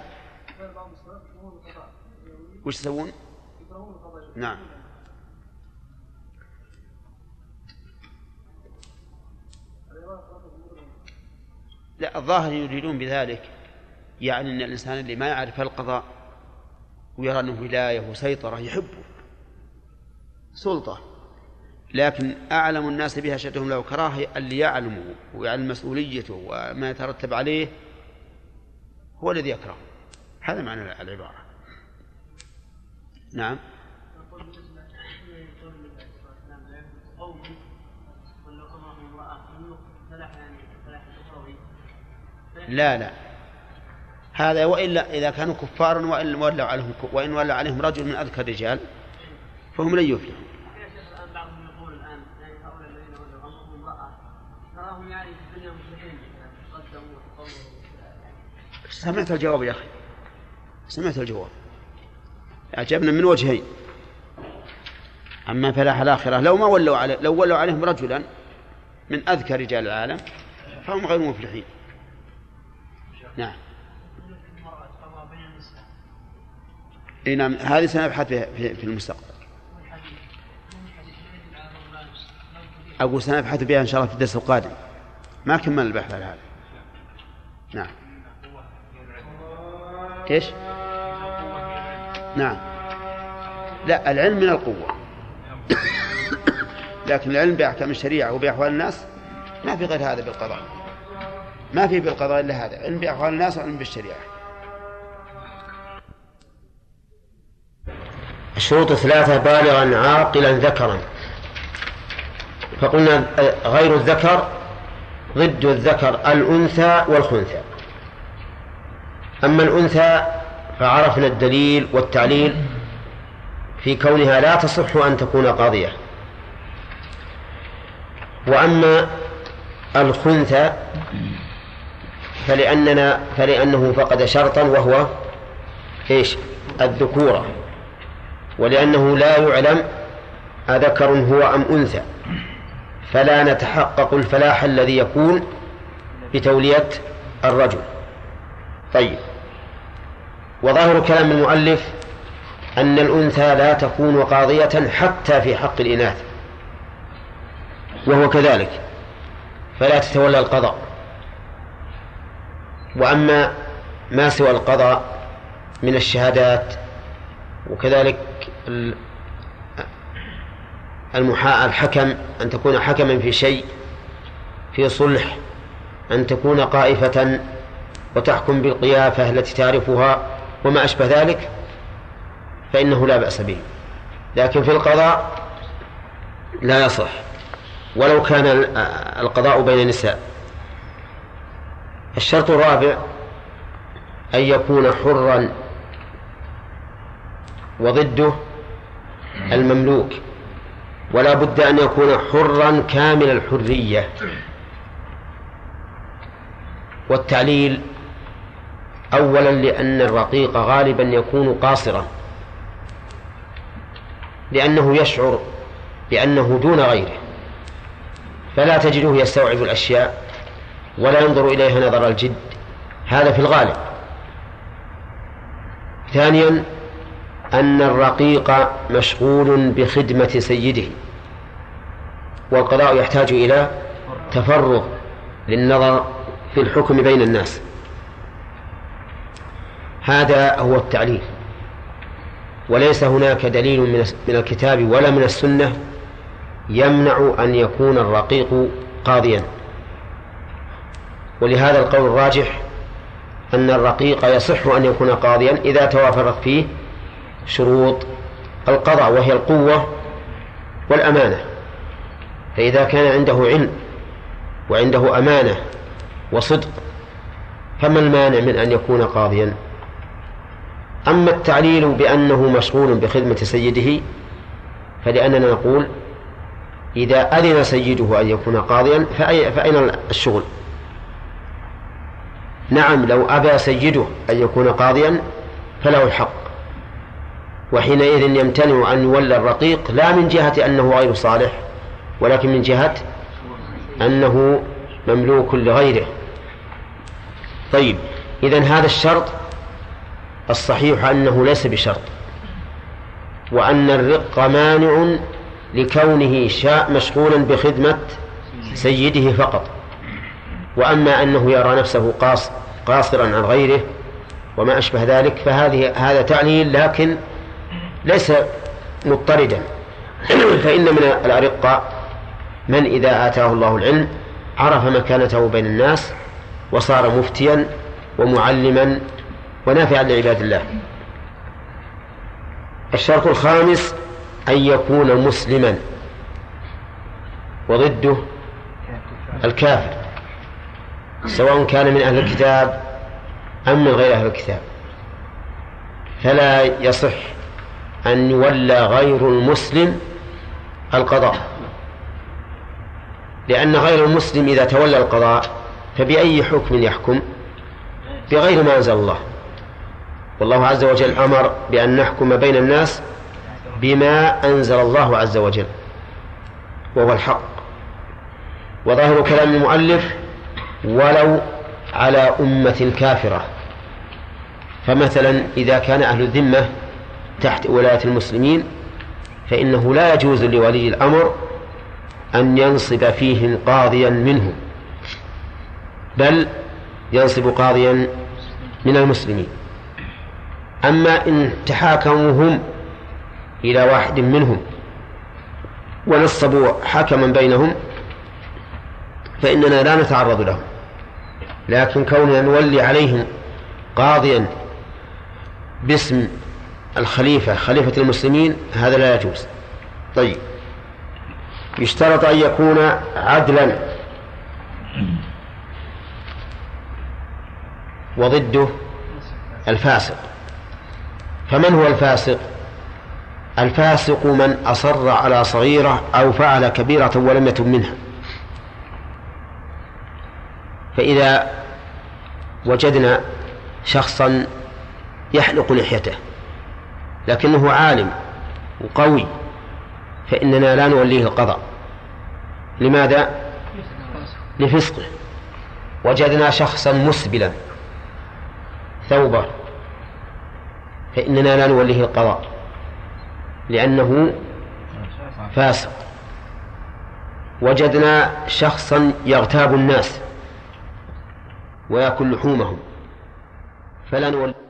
وش يسوون؟ نعم. لا الظاهر يريدون بذلك يعني إن الإنسان اللي ما يعرف القضاء ويرى أنه ولاية وسيطرة يحبه سلطة لكن أعلم الناس بها شدهم له كراهه اللي يعلمه ويعلم مسؤوليته وما يترتب عليه هو الذي يكره هذا معنى العبارة. نعم. لا لا. هذا وإلا إذا كانوا كفارا وإن ولوا عليهم وإن ولى عليهم رجل من أذكى الرجال فهم لن يفلحوا. بعضهم يقول وتطوروا سمعت الجواب يا أخي. سمعت الجواب. أعجبنا من وجهين. أما فلاح الآخرة لو ما ولوا عليه لو ولوا عليهم رجلا من أذكى رجال العالم فهم غير مفلحين. نعم. اي نعم. هذه سنبحث في, في المستقبل. أقول سنبحث بها إن شاء الله في الدرس القادم. ما كمل البحث على هذا. نعم. إيش؟ نعم. لا العلم من القوة. [coughs] لكن العلم بأحكام الشريعة وبأحوال الناس ما في غير هذا بالقضاء. ما في بالقضاء إلا هذا علم بأحوال الناس وعلم بالشريعة. الشروط الثلاثة بالغا عاقلا ذكرا. فقلنا غير الذكر ضد الذكر الأنثى والخنثى. أما الأنثى فعرفنا الدليل والتعليل في كونها لا تصح أن تكون قاضية. وأما الخنثى فلأننا فلأنه فقد شرطا وهو إيش؟ الذكورة ولأنه لا يعلم أذكر هو أم أنثى. فلا نتحقق الفلاح الذي يكون بتولية الرجل. طيب. وظاهر كلام المؤلف أن الأنثى لا تكون قاضية حتى في حق الإناث. وهو كذلك. فلا تتولى القضاء. وأما ما سوى القضاء من الشهادات وكذلك المحا الحكم أن تكون حكما في شيء في صلح أن تكون قائفة وتحكم بالقيافة التي تعرفها وما أشبه ذلك فإنه لا بأس به. لكن في القضاء لا يصح. ولو كان القضاء بين النساء. الشرط الرابع أن يكون حرا وضده المملوك. ولا بد أن يكون حرا كامل الحرية. والتعليل أولا لأن الرقيق غالبا يكون قاصرا. لأنه يشعر بأنه دون غيره. فلا تجده يستوعب الأشياء. ولا ينظر إليها نظر الجد. هذا في الغالب. ثانيا أن الرقيق مشغول بخدمة سيده. والقضاء يحتاج إلى تفرغ للنظر في الحكم بين الناس. هذا هو التعليل. وليس هناك دليل من الكتاب ولا من السنة يمنع أن يكون الرقيق قاضيا. ولهذا القول الراجح أن الرقيق يصح أن يكون قاضيا إذا توافرت فيه شروط القضاء وهي القوة والأمانة. فإذا كان عنده علم وعنده أمانة وصدق فما المانع من أن يكون قاضيا؟ أما التعليل بأنه مشغول بخدمة سيده فلأننا نقول إذا أذن سيده أن يكون قاضيا فأين الشغل؟ نعم لو أبى سيده أن يكون قاضيا فله الحق. وحينئذ يمتنع أن يولى الرقيق لا من جهة أنه غير صالح ولكن من جهة أنه مملوك لغيره. طيب إذن هذا الشرط الصحيح أنه ليس بشرط وأن الرق مانع لكونه شاء مشغولا بخدمة سيده فقط. وأما أنه يرى نفسه قاص قاصرا عن غيره وما أشبه ذلك فهذه هذا تعليل لكن ليس مضطردا. [clears throat] فإن من الأرقاء من إذا آتاه الله العلم عرف مكانته بين الناس وصار مفتيا ومعلما ونافعا لعباد الله. الشرط الخامس أن يكون مسلما وضده الكافر. سواء كان من أهل الكتاب أم من غير أهل الكتاب. فلا يصح أن يولى غير المسلم القضاء. لأن غير المسلم إذا تولى القضاء فبأي حكم يحكم؟ بغير ما أنزل الله. والله عز وجل أمر بأن نحكم بين الناس بما أنزل الله عز وجل وهو الحق. وظاهر كلام المؤلف ولو على أمة كافرة. فمثلا إذا كان أهل الذمة تحت ولاية المسلمين فإنه لا يجوز لولي الأمر أن ينصب فيهم قاضيا منهم بل ينصب قاضيا من المسلمين. أما إن تحاكموا هم إلى واحد منهم ونصبوا حكما بينهم فإننا لا نتعرض لهم. لكن كوننا نولي عليهم قاضيا باسم الخليفة خليفة المسلمين هذا لا يجوز. طيب. يشترط أن يكون عدلا. وضده الفاسق. فمن هو الفاسق؟ الفاسق من أصر على صغيرة أو فعل كبيرة ولم يتب منها. فإذا وجدنا شخصا يحلق لحيته لكنه عالم وقوي فإننا لا نوليه القضاء. لماذا؟ لفسقه. وجدنا شخصا مسبلا ثوبه فإننا لا نوليه القضاء لأنه فاسق. وجدنا شخصا يغتاب الناس. ويأكل لحومهم. فلا نوليه